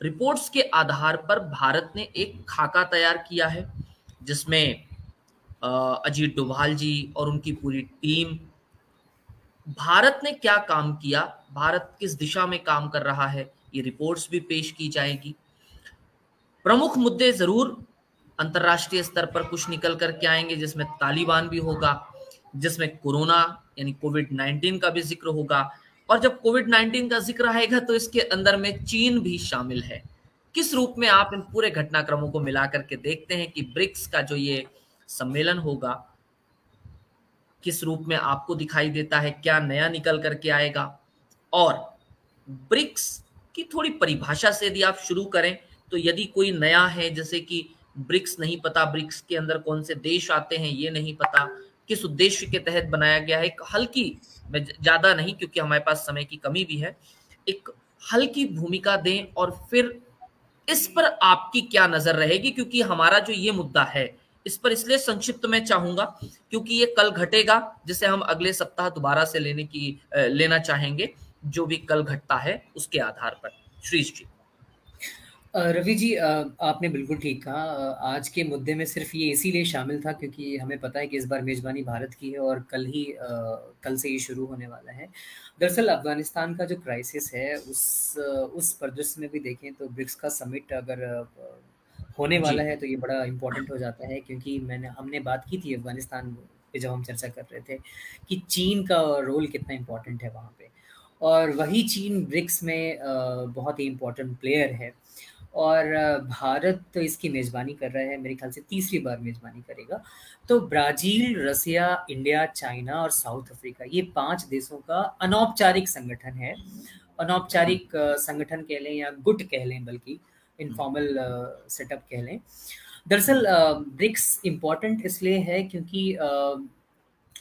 रिपोर्ट्स के आधार पर भारत ने एक खाका तैयार किया है, जिसमें अजीत डोभाल जी और उनकी पूरी टीम, भारत ने क्या काम किया, भारत किस दिशा में काम कर रहा है, ये रिपोर्ट्स भी पेश की जाएगी। प्रमुख मुद्दे ज़रूर अंतरराष्ट्रीय स्तर पर कुछ निकल करके आएँगे, जिसमें तालिबान भी होगा, जिसमें कोरोना, यानी कोविड नाइन्टीन का भी ज़िक्र होगा। और जब कोविड नाइन्टीन का ज़िक्र आएगा तो इसके अंदर में चीन भी शामिल है। किस रूप में आप इन पूरे घटनाक्रमों को मिलाकर के देखते हैं कि ब्रिक्स का जो ये सम्मेलन होगा, किस रूप में आपको दिखाई देता है, क्या नया निकल करके आएगा? और ब्रिक्स की थोड़ी परिभाषा से यदि आप शुरू करें तो यदि कोई नया है, जैसे कि ब्रिक्स नहीं पता ब्रिक्स के अंदर कौन से देश आते हैं, ये नहीं पता। किस उद्देश्य के तहत बनाया गया है? एक हल्की, मैं ज़्यादा नहीं क्योंकि हमारे पास समय की कमी भी है, एक हल्की भूमिका दें और फिर इस पर आपकी क्या नज़र रहेगी? क्योंकि हमारा जो ये मुद्दा है, इस पर इसलिए संक्षिप्त में चाहूँगा, क्योंकि ये कल घटेगा, जिसे हम अगले सप्ताह दोबारा से लेने की लेना चाहेंगे, जो भी कल घटता है, उसके आधार पर। श्रीश जी। रवि जी आपने बिल्कुल ठीक कहा। आज के मुद्दे में सिर्फ़ ये इसीलिए शामिल था क्योंकि हमें पता है कि इस बार मेज़बानी भारत की है और कल ही कल से ये शुरू होने वाला है। दरअसल अफ़गानिस्तान का जो क्राइसिस है उस उस परिदृश्य में भी देखें तो ब्रिक्स का समिट अगर होने वाला है तो ये बड़ा इम्पोर्टेंट हो जाता है क्योंकि मैंने हमने बात की थी अफ़गानिस्तान पे जब हम चर्चा कर रहे थे कि चीन का रोल कितना इम्पोर्टेंट है वहाँ पे। और वही चीन ब्रिक्स में बहुत ही इम्पोर्टेंट प्लेयर है। और भारत तो इसकी मेज़बानी कर रहा है, मेरे ख्याल से तीसरी बार मेज़बानी करेगा। तो ब्राज़ील, रसिया, इंडिया, चाइना और साउथ अफ्रीका, ये पाँच देशों का अनौपचारिक संगठन है। अनौपचारिक संगठन कह लें या गुट कह लें बल्कि इनफॉर्मल सेटअप कह लें। दरअसल ब्रिक्स इंपॉर्टेंट इसलिए है क्योंकि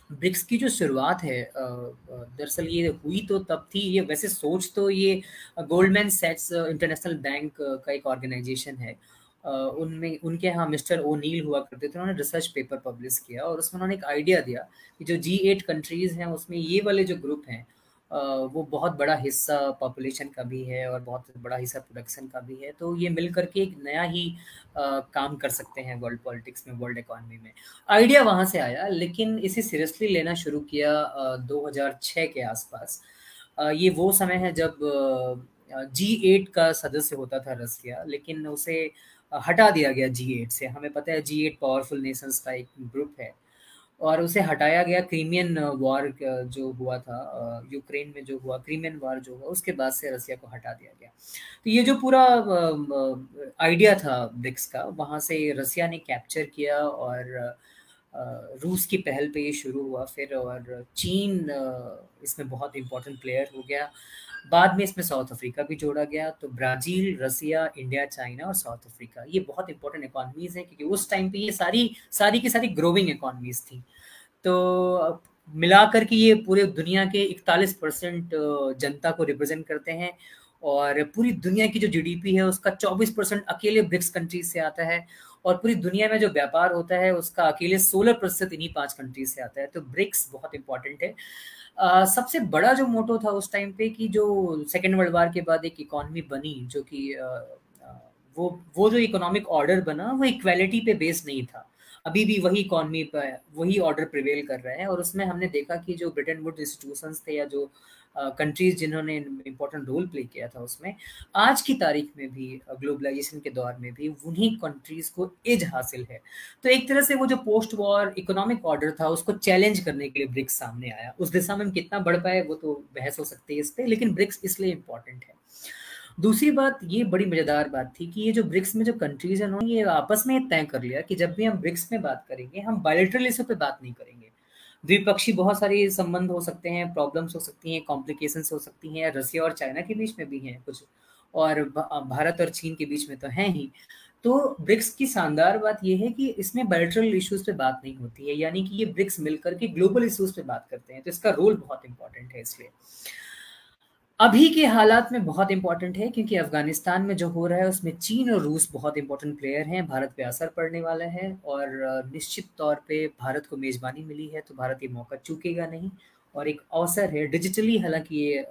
ब्रिक्स की जो शुरुआत है दरअसल ये हुई तो तब थी। ये वैसे सोच तो ये गोल्डमैन सेट्स इंटरनेशनल बैंक का एक ऑर्गेनाइजेशन है। उनमें, उनके यहाँ मिस्टर ओ नील हुआ करते थे। उन्होंने रिसर्च पेपर पब्लिश किया और उसमें उन्होंने एक आइडिया दिया कि जो जी एट कंट्रीज़ हैं, उसमें ये वाले जो ग्रुप हैं वो बहुत बड़ा हिस्सा पॉपुलेशन का भी है और बहुत बड़ा हिस्सा प्रोडक्शन का भी है तो ये मिल करके एक नया ही काम कर सकते हैं वर्ल्ड पॉलिटिक्स में वर्ल्ड इकोनॉमी में। आइडिया वहाँ से आया, लेकिन इसे सीरियसली लेना शुरू किया 2006 के आसपास। ये वो समय है जब जी एट का सदस्य होता था रसिया, लेकिन उसे हटा दिया गया जी एट से। हमें पता है जी एट पावरफुल नेशंस का एक ग्रुप है। और उसे हटाया गया क्रीमियन वॉर जो हुआ था यूक्रेन में जो हुआ, क्रीमियन वॉर जो हुआ, उसके बाद से रसिया को हटा दिया गया। तो ये जो पूरा आइडिया था ब्रिक्स का, वहाँ से रसिया ने कैप्चर किया और रूस की पहल पे ये शुरू हुआ फिर और चीन इसमें बहुत इम्पोर्टेंट प्लेयर हो गया। बाद में इसमें साउथ अफ्रीका भी जोड़ा गया तो ब्राज़ील, रसिया, इंडिया, चाइना और साउथ अफ्रीका, ये बहुत इंपॉर्टेंट इकॉनमीज़ हैं, क्योंकि उस टाइम पे ये सारी सारी की सारी ग्रोविंग इकॉनमीज़ थी। तो मिलाकर के ये पूरे दुनिया के इकतालीस परसेंट जनता को रिप्रेजेंट करते हैं और पूरी दुनिया की जो जीडीपी है उसका 24 परसेंट अकेले ब्रिक्स कंट्रीज़ से आता है और पूरी दुनिया में जो व्यापार होता है उसका अकेले 16 प्रतिशत इन्हीं पाँच कंट्रीज़ से आता है। तो ब्रिक्स बहुत इंपॉर्टेंट है। सबसे बड़ा जो मोटो था उस टाइम पे कि जो सेकेंड वर्ल्ड वार के बाद एक इकोनॉमी बनी, जो कि वो वो जो इकोनॉमिक ऑर्डर बना, वो इक्वेलिटी पे बेस्ड नहीं था। अभी भी वही इकॉनमी पर वही ऑर्डर प्रिवेल कर रहे हैं और उसमें हमने देखा कि जो ब्रिटेन वुड इंस्टीट्यूशन थे या जो कंट्रीज़ जिन्होंने इम्पोर्टेंट रोल प्ले किया था उसमें, आज की तारीख में भी ग्लोबलाइजेशन के दौर में भी उन्हीं कंट्रीज़ को एज हासिल है। तो एक तरह से वो जो पोस्ट वॉर इकोनॉमिक ऑर्डर था, उसको चैलेंज करने के लिए ब्रिक्स सामने आया। उस दिशा में हम कितना बढ़ पाए, वो तो बहस हो सकती है इस पर लेकिन ब्रिक्स इसलिए इंपॉर्टेंट है। दूसरी बात, ये बड़ी मज़ेदार बात थी कि ये जो ब्रिक्स में जो कंट्रीज़ है, उन्होंने ये आपस में तय कर लिया कि जब भी हम ब्रिक्स में बात करेंगे, हम बायोलिट्रल इशू पे बात नहीं करेंगे। द्विपक्षीय बहुत सारे संबंध हो सकते हैं प्रॉब्लम्स हो सकती हैं कॉम्प्लिकेशन हो सकती हैं, रसिया और चाइना के बीच में भी हैं कुछ, और भारत और चीन के बीच में तो हैं ही। तो ब्रिक्स की शानदार बात यह है कि इसमें बायोट्रल इश्यूज़ पे बात नहीं होती है, यानी कि ये ब्रिक्स मिलकर के ग्लोबल इश्यूज़ पे बात करते हैं तो इसका रोल बहुत इंपॉर्टेंट है इसलिए। अभी के हालात में बहुत इंपॉर्टेंट है, क्योंकि अफ़गानिस्तान में जो हो रहा है, उसमें चीन और रूस बहुत इंपॉर्टेंट प्लेयर हैं, भारत पे असर पड़ने वाला है और निश्चित तौर पे भारत को मेज़बानी मिली है तो भारत ये मौका चूकेगा नहीं। और एक अवसर है डिजिटली हालाँकि ये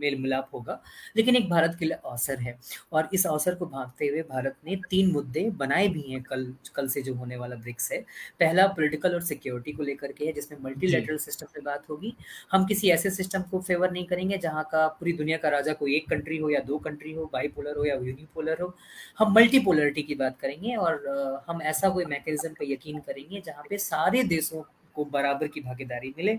मेल मिलाप होगा लेकिन एक भारत के लिए अवसर है। और इस अवसर को भागते हुए भारत ने तीन मुद्दे बनाए भी हैं कल कल से जो होने वाला ब्रिक्स है। पहला पॉलिटिकल और सिक्योरिटी को लेकर के है जिसमें मल्टीलेटरल सिस्टम पे बात होगी। हम किसी ऐसे सिस्टम को फेवर नहीं करेंगे जहाँ का पूरी दुनिया का राजा कोई एक कंट्री हो या दो कंट्री हो बाईपोलर हो या यूनिपोलर हो। हम मल्टीपोलरिटी की बात करेंगे और हम ऐसा कोई मैकेनिज्म पे यकीन करेंगे जहाँ पे सारे देशों को बराबर की भागीदारी मिले।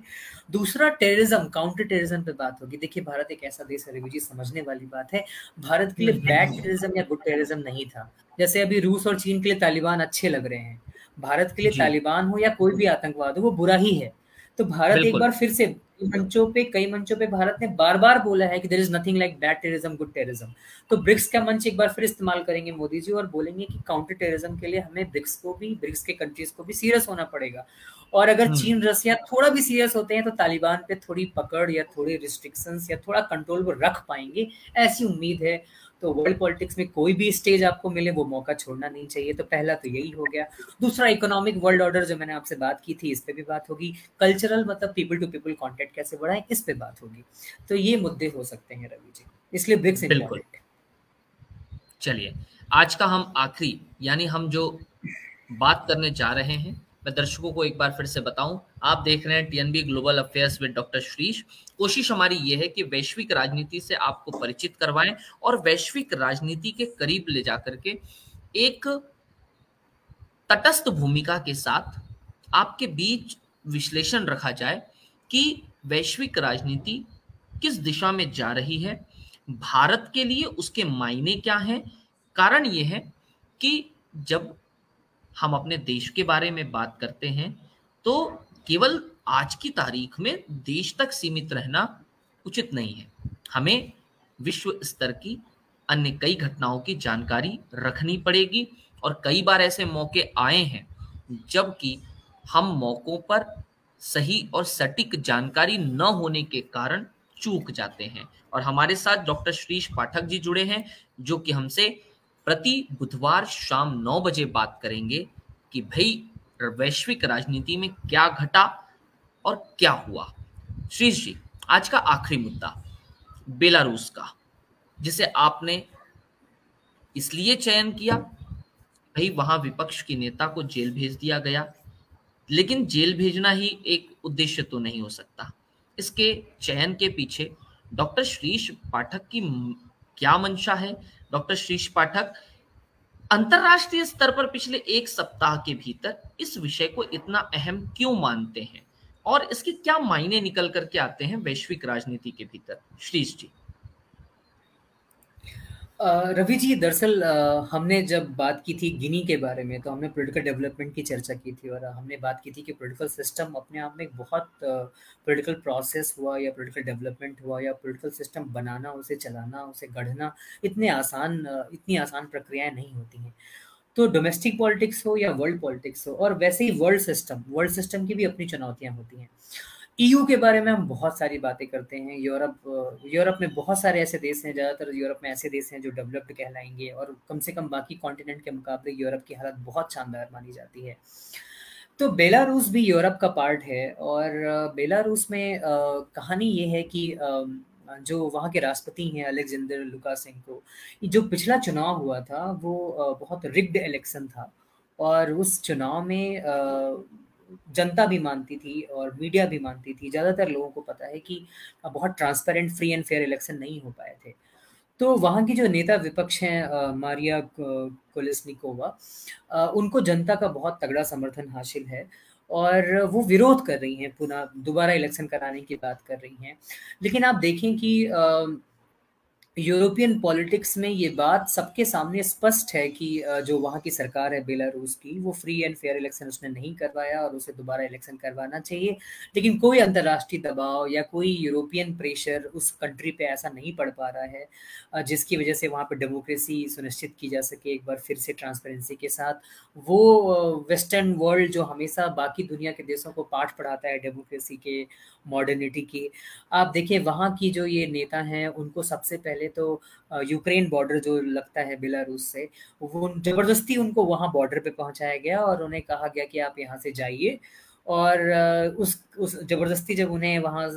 दूसरा टेररिज्म काउंटर टेररिज्म पे बात होगी। देखिए भारत एक ऐसा देश है रिव्यू समझने वाली बात है। भारत के लिए बैड टेररिज्म या गुड टेररिज्म नहीं था। जैसे अभी रूस और चीन के लिए तालिबान अच्छे लग रहे हैं। भारत के लिए तालिबान हो या कोई भी आतंकवाद हो वो बुरा ही है। तो भारत एक बार फिर से मंचों पे कई मंचों पे भारत ने बार बार बोला है कि there is nothing like bad terrorism good terrorism तो ब्रिक्स का मंच एक बार फिर इस्तेमाल करेंगे मोदी जी और बोलेंगे कि काउंटर टेररिज्म के लिए हमें ब्रिक्स को भी ब्रिक्स के कंट्रीज़ को भी सीरियस होना पड़ेगा। और अगर हम्म। चीन रसिया थोड़ा भी सीरियस होते हैं तो तालिबान पे थोड़ी पकड़ या थोड़ी रिस्ट्रिक्शंस या थोड़ा कंट्रोल वो रख पाएँगे ऐसी उम्मीद है। तो वर्ल्ड पॉलिटिक्स में कोई भी स्टेज आपको मिले वो मौका छोड़ना नहीं चाहिए। तो पहला तो यही हो गया। दूसरा इकोनॉमिक वर्ल्ड ऑर्डर जो मैंने आपसे बात की थी इस पर भी बात होगी। कल्चरल मतलब पीपल टू पीपल कॉन्टेक्ट कैसे बढ़ाएँ इस पर बात होगी। तो ये मुद्दे हो सकते हैं रवि जी। इसलिए ब्रिक्स इंपॉर्टेंट चलिए आज का हम आखिरी यानी हम जो बात करने जा रहे हैं मैं दर्शकों को एक बार फिर से बताऊँ, आप देख रहे हैं TNB global affairs with doctor Shrish कोशिश हमारी ये है कि वैश्विक राजनीति से आपको परिचित करवाएँ और वैश्विक राजनीति के करीब ले जाकर के एक तटस्थ भूमिका के साथ आपके बीच विश्लेषण रखा जाए कि वैश्विक राजनीति किस दिशा में जा रही है, भारत के लिए उसके मायने क्या हैं। कारण यह है कि जब हम अपने देश के बारे में बात करते हैं तो केवल आज की तारीख में देश तक सीमित रहना उचित नहीं है। हमें विश्व स्तर की अन्य कई घटनाओं की जानकारी रखनी पड़ेगी और कई बार ऐसे मौके आए हैं, जबकि हम मौकों पर सही और सटीक जानकारी न होने के कारण चूक जाते हैं। और हमारे साथ डॉक्टर श्रीश पाठक जी जुड़े हैं, जो कि हमसे प्रति बुधवार शाम नौ बजे बात करेंगे कि भाई, वैश्विक राजनीति में क्या घटा और क्या हुआ? श्रीश जी, आज का आखिरी मुद्दा, बेलारूस का, जिसे आपने इसलिए चयन किया, भाई, वहाँ विपक्ष के नेता को जेल भेज दिया गया, लेकिन जेल भेजना ही एक उद्देश्य तो नहीं हो सकता। इसके चयन के पीछे डॉक्टर श्रीश पाठक की क्या मंशा है? डॉक्टर शीश पाठक, अंतरराष्ट्रीय स्तर पर पिछले एक सप्ताह के भीतर इस विषय को इतना अहम क्यों मानते हैं? और इसके क्या मायने निकल करके आते हैं वैश्विक राजनीति के भीतर? श्रीश जी। रवि जी, दरअसल हमने जब बात की थी गिनी के बारे में तो हमने पॉलिटिकल डेवलपमेंट की चर्चा की थी और हमने बात की थी कि पॉलिटिकल सिस्टम अपने आप में एक बहुत पॉलिटिकल प्रोसेस हुआ या पॉलिटिकल डेवलपमेंट हुआ या पॉलिटिकल सिस्टम बनाना, उसे चलाना, उसे गढ़ना, इतने आसान इतनी आसान प्रक्रियाएँ नहीं होती हैं। तो डोमेस्टिक पॉलिटिक्स हो या वर्ल्ड पॉलिटिक्स हो, और वैसे ही वर्ल्ड सिस्टम वर्ल्ड सिस्टम की भी अपनी चुनौतियाँ होती हैं। ईयू के बारे में हम बहुत सारी बातें करते हैं। यूरोप यूरोप में बहुत सारे ऐसे देश हैं, ज़्यादातर यूरोप में ऐसे देश हैं जो डेवलप्ड कहलाएँगे और कम से कम बाकी कॉन्टिनेंट के मुकाबले यूरोप की हालत बहुत शानदार मानी जाती है। तो बेलारूस भी यूरोप का पार्ट है और बेलारूस में कहानी ये है कि जो वहाँ के राष्ट्रपति हैं अलेक्जेंडर लुकासेंको जो पिछला चुनाव हुआ था, वो बहुत रिग्ड इलेक्शन था और उस चुनाव में जनता भी मानती थी और मीडिया भी मानती थी। ज़्यादातर लोगों को पता है कि बहुत transparent free and fair election नहीं हो पाए थे। तो वहाँ की जो नेता विपक्ष हैं मारिया कोलिसनिकोवा उनको जनता का बहुत तगड़ा समर्थन हासिल है और वो विरोध कर रही हैं। पुनः दोबारा इलेक्शन कराने की बात कर रही हैं। लेकिन आप देखें कि यूरोपियन पॉलिटिक्स में ये बात सबके सामने स्पष्ट है कि जो वहाँ की सरकार है बेलारूस की, वो फ्री एंड फेयर इलेक्शन उसने नहीं करवाया और उसे दोबारा इलेक्शन करवाना चाहिए। लेकिन कोई अंतर्राष्ट्रीय दबाव या कोई यूरोपियन प्रेशर उस कंट्री पे ऐसा नहीं पड़ पा रहा है जिसकी वजह से वहाँ पर डेमोक्रेसी सुनिश्चित की जा सके एक बार फिर से ट्रांसपेरेंसी के साथ। वो वेस्टर्न वर्ल्ड जो हमेशा बाकी दुनिया के देशों को पाठ पढ़ाता है डेमोक्रेसी के मॉडर्निटी के, आप देखिए वहाँ की जो ये नेता हैं, उनको सबसे पहले तो यूक्रेन बॉर्डर जो लगता है बेलारूस से, वो ज़बरदस्ती उनको वहाँ बॉर्डर पे पहुँचाया गया और उन्हें कहा गया कि आप यहाँ से जाइए। और उस उस ज़बरदस्ती जब उन्हें वहाँ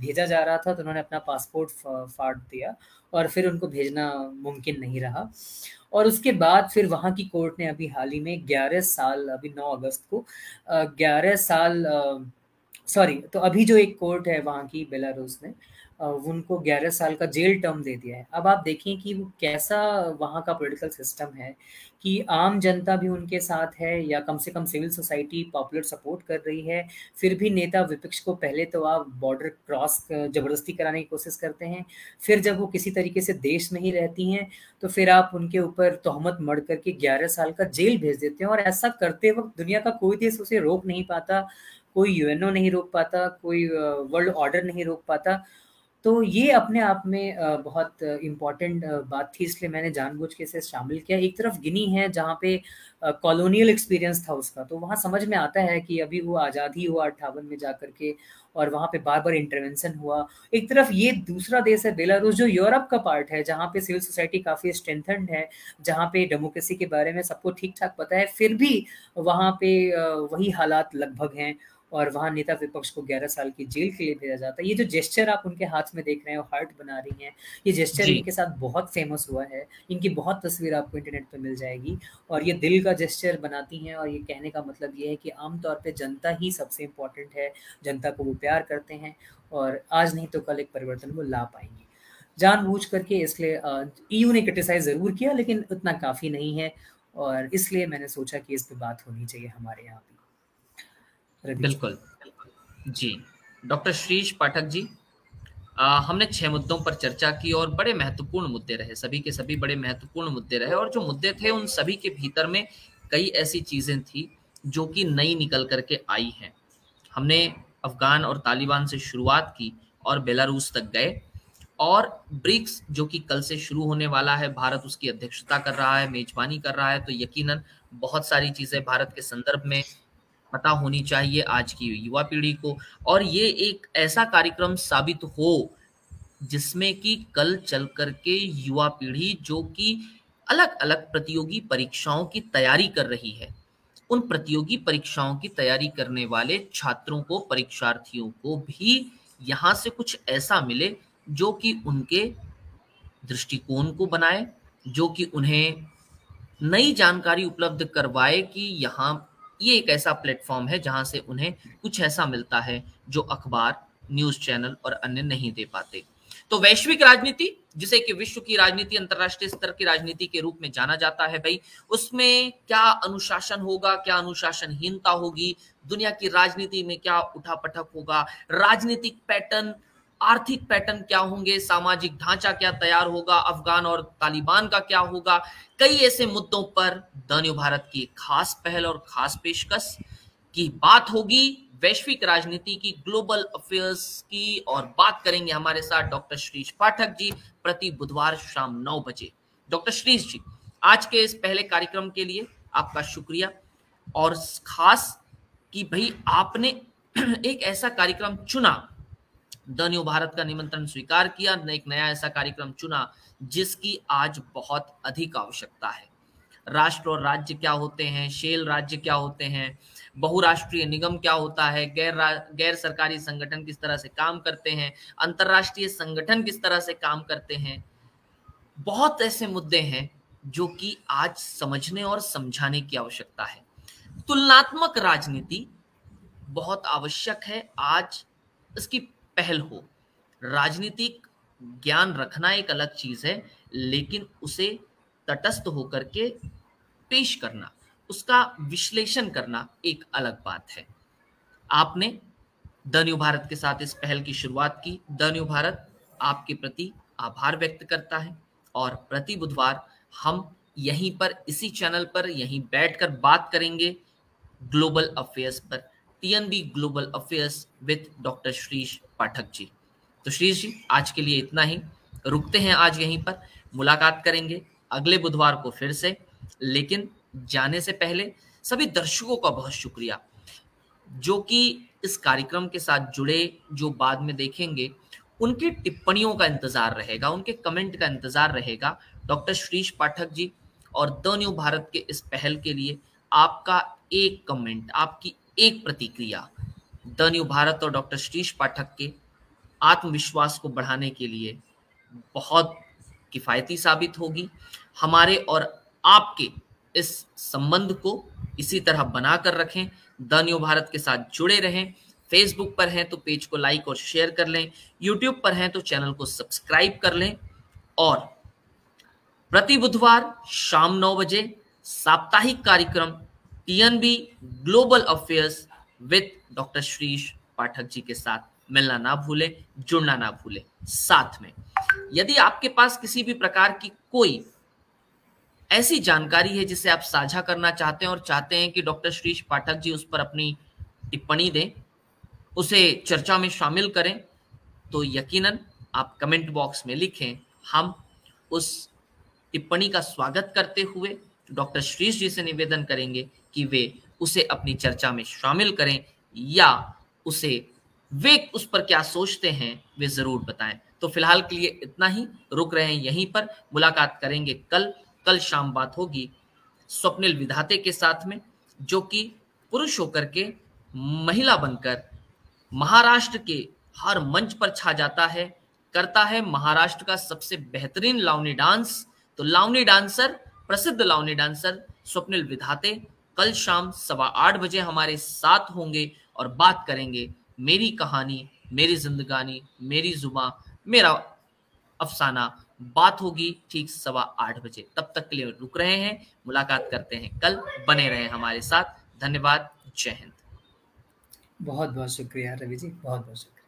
भेजा जा रहा था तो उन्होंने अपना पासपोर्ट फाड़ दिया और फिर उनको भेजना मुमकिन नहीं रहा। और उसके बाद फिर वहाँ की कोर्ट ने अभी हाल ही में 11 साल, अभी 9 अगस्त को 11 साल सॉरी तो अभी जो एक कोर्ट है वहाँ की बेलारूस ने उनको 11 साल का जेल टर्म दे दिया है। अब आप देखें कि वो कैसा वहाँ का पॉलिटिकल सिस्टम है कि आम जनता भी उनके साथ है या कम से कम सिविल सोसाइटी पॉपुलर सपोर्ट कर रही है, फिर भी नेता विपक्ष को पहले तो आप बॉर्डर क्रॉस ज़बरदस्ती कराने की कोशिश करते हैं, फिर जब वो किसी तरीके से देश में ही रहती हैं तो फिर आप उनके ऊपर तोहमत मर करके ग्यारह साल का जेल भेज देते हैं और ऐसा करते वक्त दुनिया का कोई देश उसे रोक नहीं पाता, कोई यूएनओ नहीं रोक पाता, कोई वर्ल्ड ऑर्डर नहीं रोक पाता। तो ये अपने आप में बहुत इंपॉर्टेंट बात थी, इसलिए मैंने जानबूझ के इसे शामिल किया। एक तरफ़ गिनी है, जहाँ पे कॉलोनियल एक्सपीरियंस था उसका तो वहाँ समझ में आता है कि अभी वो आज़ादी हुआ, अट्ठावन में जा करके और वहाँ पे बार बार इंटरवेंशन हुआ। एक तरफ़ ये दूसरा देश है, बेलारूस, जो यूरोप का पार्ट है, जहाँ पे सिविल सोसाइटी काफ़ी स्ट्रेंथनड है, जहाँ पे डेमोक्रेसी के बारे में सबको ठीक ठाक पता है, फिर भी वहाँ पे वही हालात लगभग हैं। और वहाँ नेता विपक्ष को 11 साल की जेल के लिए भेजा जाता है। ये जो जेस्चर आप उनके हाथ में देख रहे हैं हार्ट बना रही हैं ये जेस्चर इनके साथ बहुत फ़ेमस हुआ है। इनकी बहुत तस्वीर आपको इंटरनेट पर मिल जाएगी और ये दिल का जेस्चर बनाती हैं और ये कहने का मतलब ये है कि आमतौर पर जनता ही सबसे इम्पोर्टेंट है जनता को वो प्यार करते हैं और आज नहीं तो कल एक परिवर्तन वो ला पाएँगे। जानबूझ करके इसलिए ईयू ने क्रिटिसाइज ज़रूर किया लेकिन उतना काफ़ी नहीं है और इसलिए मैंने सोचा कि इस पर बात होनी चाहिए हमारे यहाँ पे। बिल्कुल। जी डॉक्टर श्रीश पाठक जी आ, हमने छह मुद्दों पर चर्चा की और बड़े महत्वपूर्ण मुद्दे रहे। सभी के सभी बड़े महत्वपूर्ण मुद्दे रहे और जो मुद्दे थे उन सभी के भीतर में कई ऐसी चीज़ें थी जो कि नई निकल करके आई हैं। हमने अफगान और तालिबान से शुरुआत की और बेलारूस तक गए और ब्रिक्स जो कि कल से शुरू होने वाला है भारत उसकी अध्यक्षता कर रहा है मेजबानी कर रहा है तो यकीनन बहुत सारी चीज़ें भारत के संदर्भ में पता होनी चाहिए आज की युवा पीढ़ी को। और ये एक ऐसा कार्यक्रम साबित हो जिसमें कि कल चल करके युवा पीढ़ी जो कि अलग अलग प्रतियोगी परीक्षाओं की तैयारी कर रही है, उन प्रतियोगी परीक्षाओं की तैयारी करने वाले छात्रों को, परीक्षार्थियों को भी यहाँ से कुछ ऐसा मिले जो कि उनके दृष्टिकोण को बनाए, जो कि उन्हें नई जानकारी उपलब्ध करवाए कि यहाँ ये एक ऐसा प्लेटफॉर्म है जहाँ से उन्हें कुछ ऐसा मिलता है जो अखबार, न्यूज़ चैनल और अन्य नहीं दे पाते। तो वैश्विक राजनीति, जिसे कि विश्व की राजनीति, अंतरराष्ट्रीय स्तर की राजनीति के रूप में जाना जाता है भाई, उसमें क्या अनुशासन होगा, क्या अनुशासनहीनता होगी, दुनिया की राजनीति में क्या उठापटक होगा, राजनीतिक पैटर्न आर्थिक पैटर्न क्या होंगे, सामाजिक ढांचा क्या तैयार होगा, अफगान और तालिबान का क्या होगा? कई ऐसे मुद्दों पर द न्यू भारत की खास पहल और खास पेशकश की बात होगी। वैश्विक राजनीति की, ग्लोबल अफेयर्स की और बात करेंगे हमारे साथ डॉक्टर श्रीश पाठक जी प्रति बुधवार शाम नौ बजे। डॉक्टर श्रीश जी, आज के इस पहले कार्यक्रम के लिए आपका शुक्रिया। और खास कि भाई आपने एक ऐसा कार्यक्रम चुना द न्यू भारत का निमंत्रण स्वीकार किया एक नया ऐसा कार्यक्रम चुना, जिसकी आज बहुत अधिक आवश्यकता है। राष्ट्र और राज्य क्या होते हैं? शेल राज्य क्या होते हैं? बहुराष्ट्रीय निगम क्या होता है? गैर गैर सरकारी संगठन किस तरह से काम करते हैं? अंतरराष्ट्रीय संगठन किस तरह से काम करते हैं? बहुत ऐसे मुद्दे हैं जो कि आज समझने और समझाने की आवश्यकता है। तुलनात्मक राजनीति बहुत आवश्यक है। आज इसकी पहल हो। राजनीतिक ज्ञान रखना एक अलग चीज़ है, लेकिन उसे तटस्थ होकर के पेश करना, उसका विश्लेषण करना एक अलग बात है। आपने द न्यू भारत के साथ इस पहल की शुरुआत की। द न्यू भारत आपके प्रति आभार व्यक्त करता है और प्रति बुधवार हम यहीं पर, इसी चैनल पर यहीं बैठकर बात करेंगे ग्लोबल अफेयर्स पर। TNB global affairs with doctor Shrish Pathak ji. तो श्रीश जी, आज के लिए इतना ही। रुकते हैं आज यहीं पर। मुलाकात करेंगे अगले बुधवार को फिर से। लेकिन जाने से पहले सभी दर्शकों का बहुत शुक्रिया। जो कि इस कार्यक्रम के साथ जुड़े, जो बाद में देखेंगे, उनकी टिप्पणियों का इंतज़ार रहेगा, उनके कमेंट का इंतज़ार रहेगा। डॉक्टर श्रीश पाठक जी और द न्यू भारत के इस पहल के लिए आपका एक कमेंट, आपकी एक प्रतिक्रिया। द न्यू भारत और डॉक्टर श्रीश पाठक के आत्मविश्वास को बढ़ाने के लिए बहुत किफ़ायती साबित होगी। हमारे और आपके इस संबंध को इसी तरह बनाकर रखें। द न्यू भारत के साथ जुड़े रहें। फेसबुक पर हैं तो पेज को लाइक और शेयर कर लें। यूट्यूब पर हैं तो चैनल को सब्सक्राइब कर लें। और प्रति बुधवार शाम नौ बजे साप्ताहिक कार्यक्रम TNB global affairs with doctor Shrish Pathak ji के साथ मिलना ना भूले, जुड़ना ना भूले, साथ में। यदि आपके पास किसी भी प्रकार की कोई ऐसी जानकारी है जिसे आप साझा करना चाहते हैं और चाहते हैं कि डॉक्टर श्रीश पाठक जी उस पर अपनी टिप्पणी दें, उसे चर्चा में शामिल करें तो यकीनन आप कमेंट बॉक्स में लिखें, हम उस टिप्पणी का स्वागत करते हुए डॉक्टर श्रीश जी से निवेदन करेंगे कि वे उसे अपनी चर्चा में शामिल करें या उसे वे उस पर क्या सोचते हैं, वे ज़रूर बताएँ। तो फ़िलहाल के लिए इतना ही। रुक रहे हैं यहीं पर। मुलाकात करेंगे कल। कल शाम बात होगी स्वप्निल विधाते के साथ में, जो कि पुरुष होकर के महिला बनकर महाराष्ट्र के हर मंच पर छा जाता है, करता है। महाराष्ट्र का सबसे बेहतरीन लावनी डांस तो लावनी डांसर, प्रसिद्ध लावनी डांसर स्वप्निल विधाते कल शाम सवा आठ बजे हमारे साथ होंगे और बात करेंगे मेरी कहानी, मेरी जिंदगानी, मेरी जुबा, मेरा अफसाना। बात होगी ठीक सवा आठ बजे। तब तक के लिए रुक रहे हैं। मुलाकात करते हैं कल। बने रहे हमारे साथ। धन्यवाद। जय हिंद। बहुत बहुत शुक्रिया रवि जी। बहुत बहुत शुक्रिया।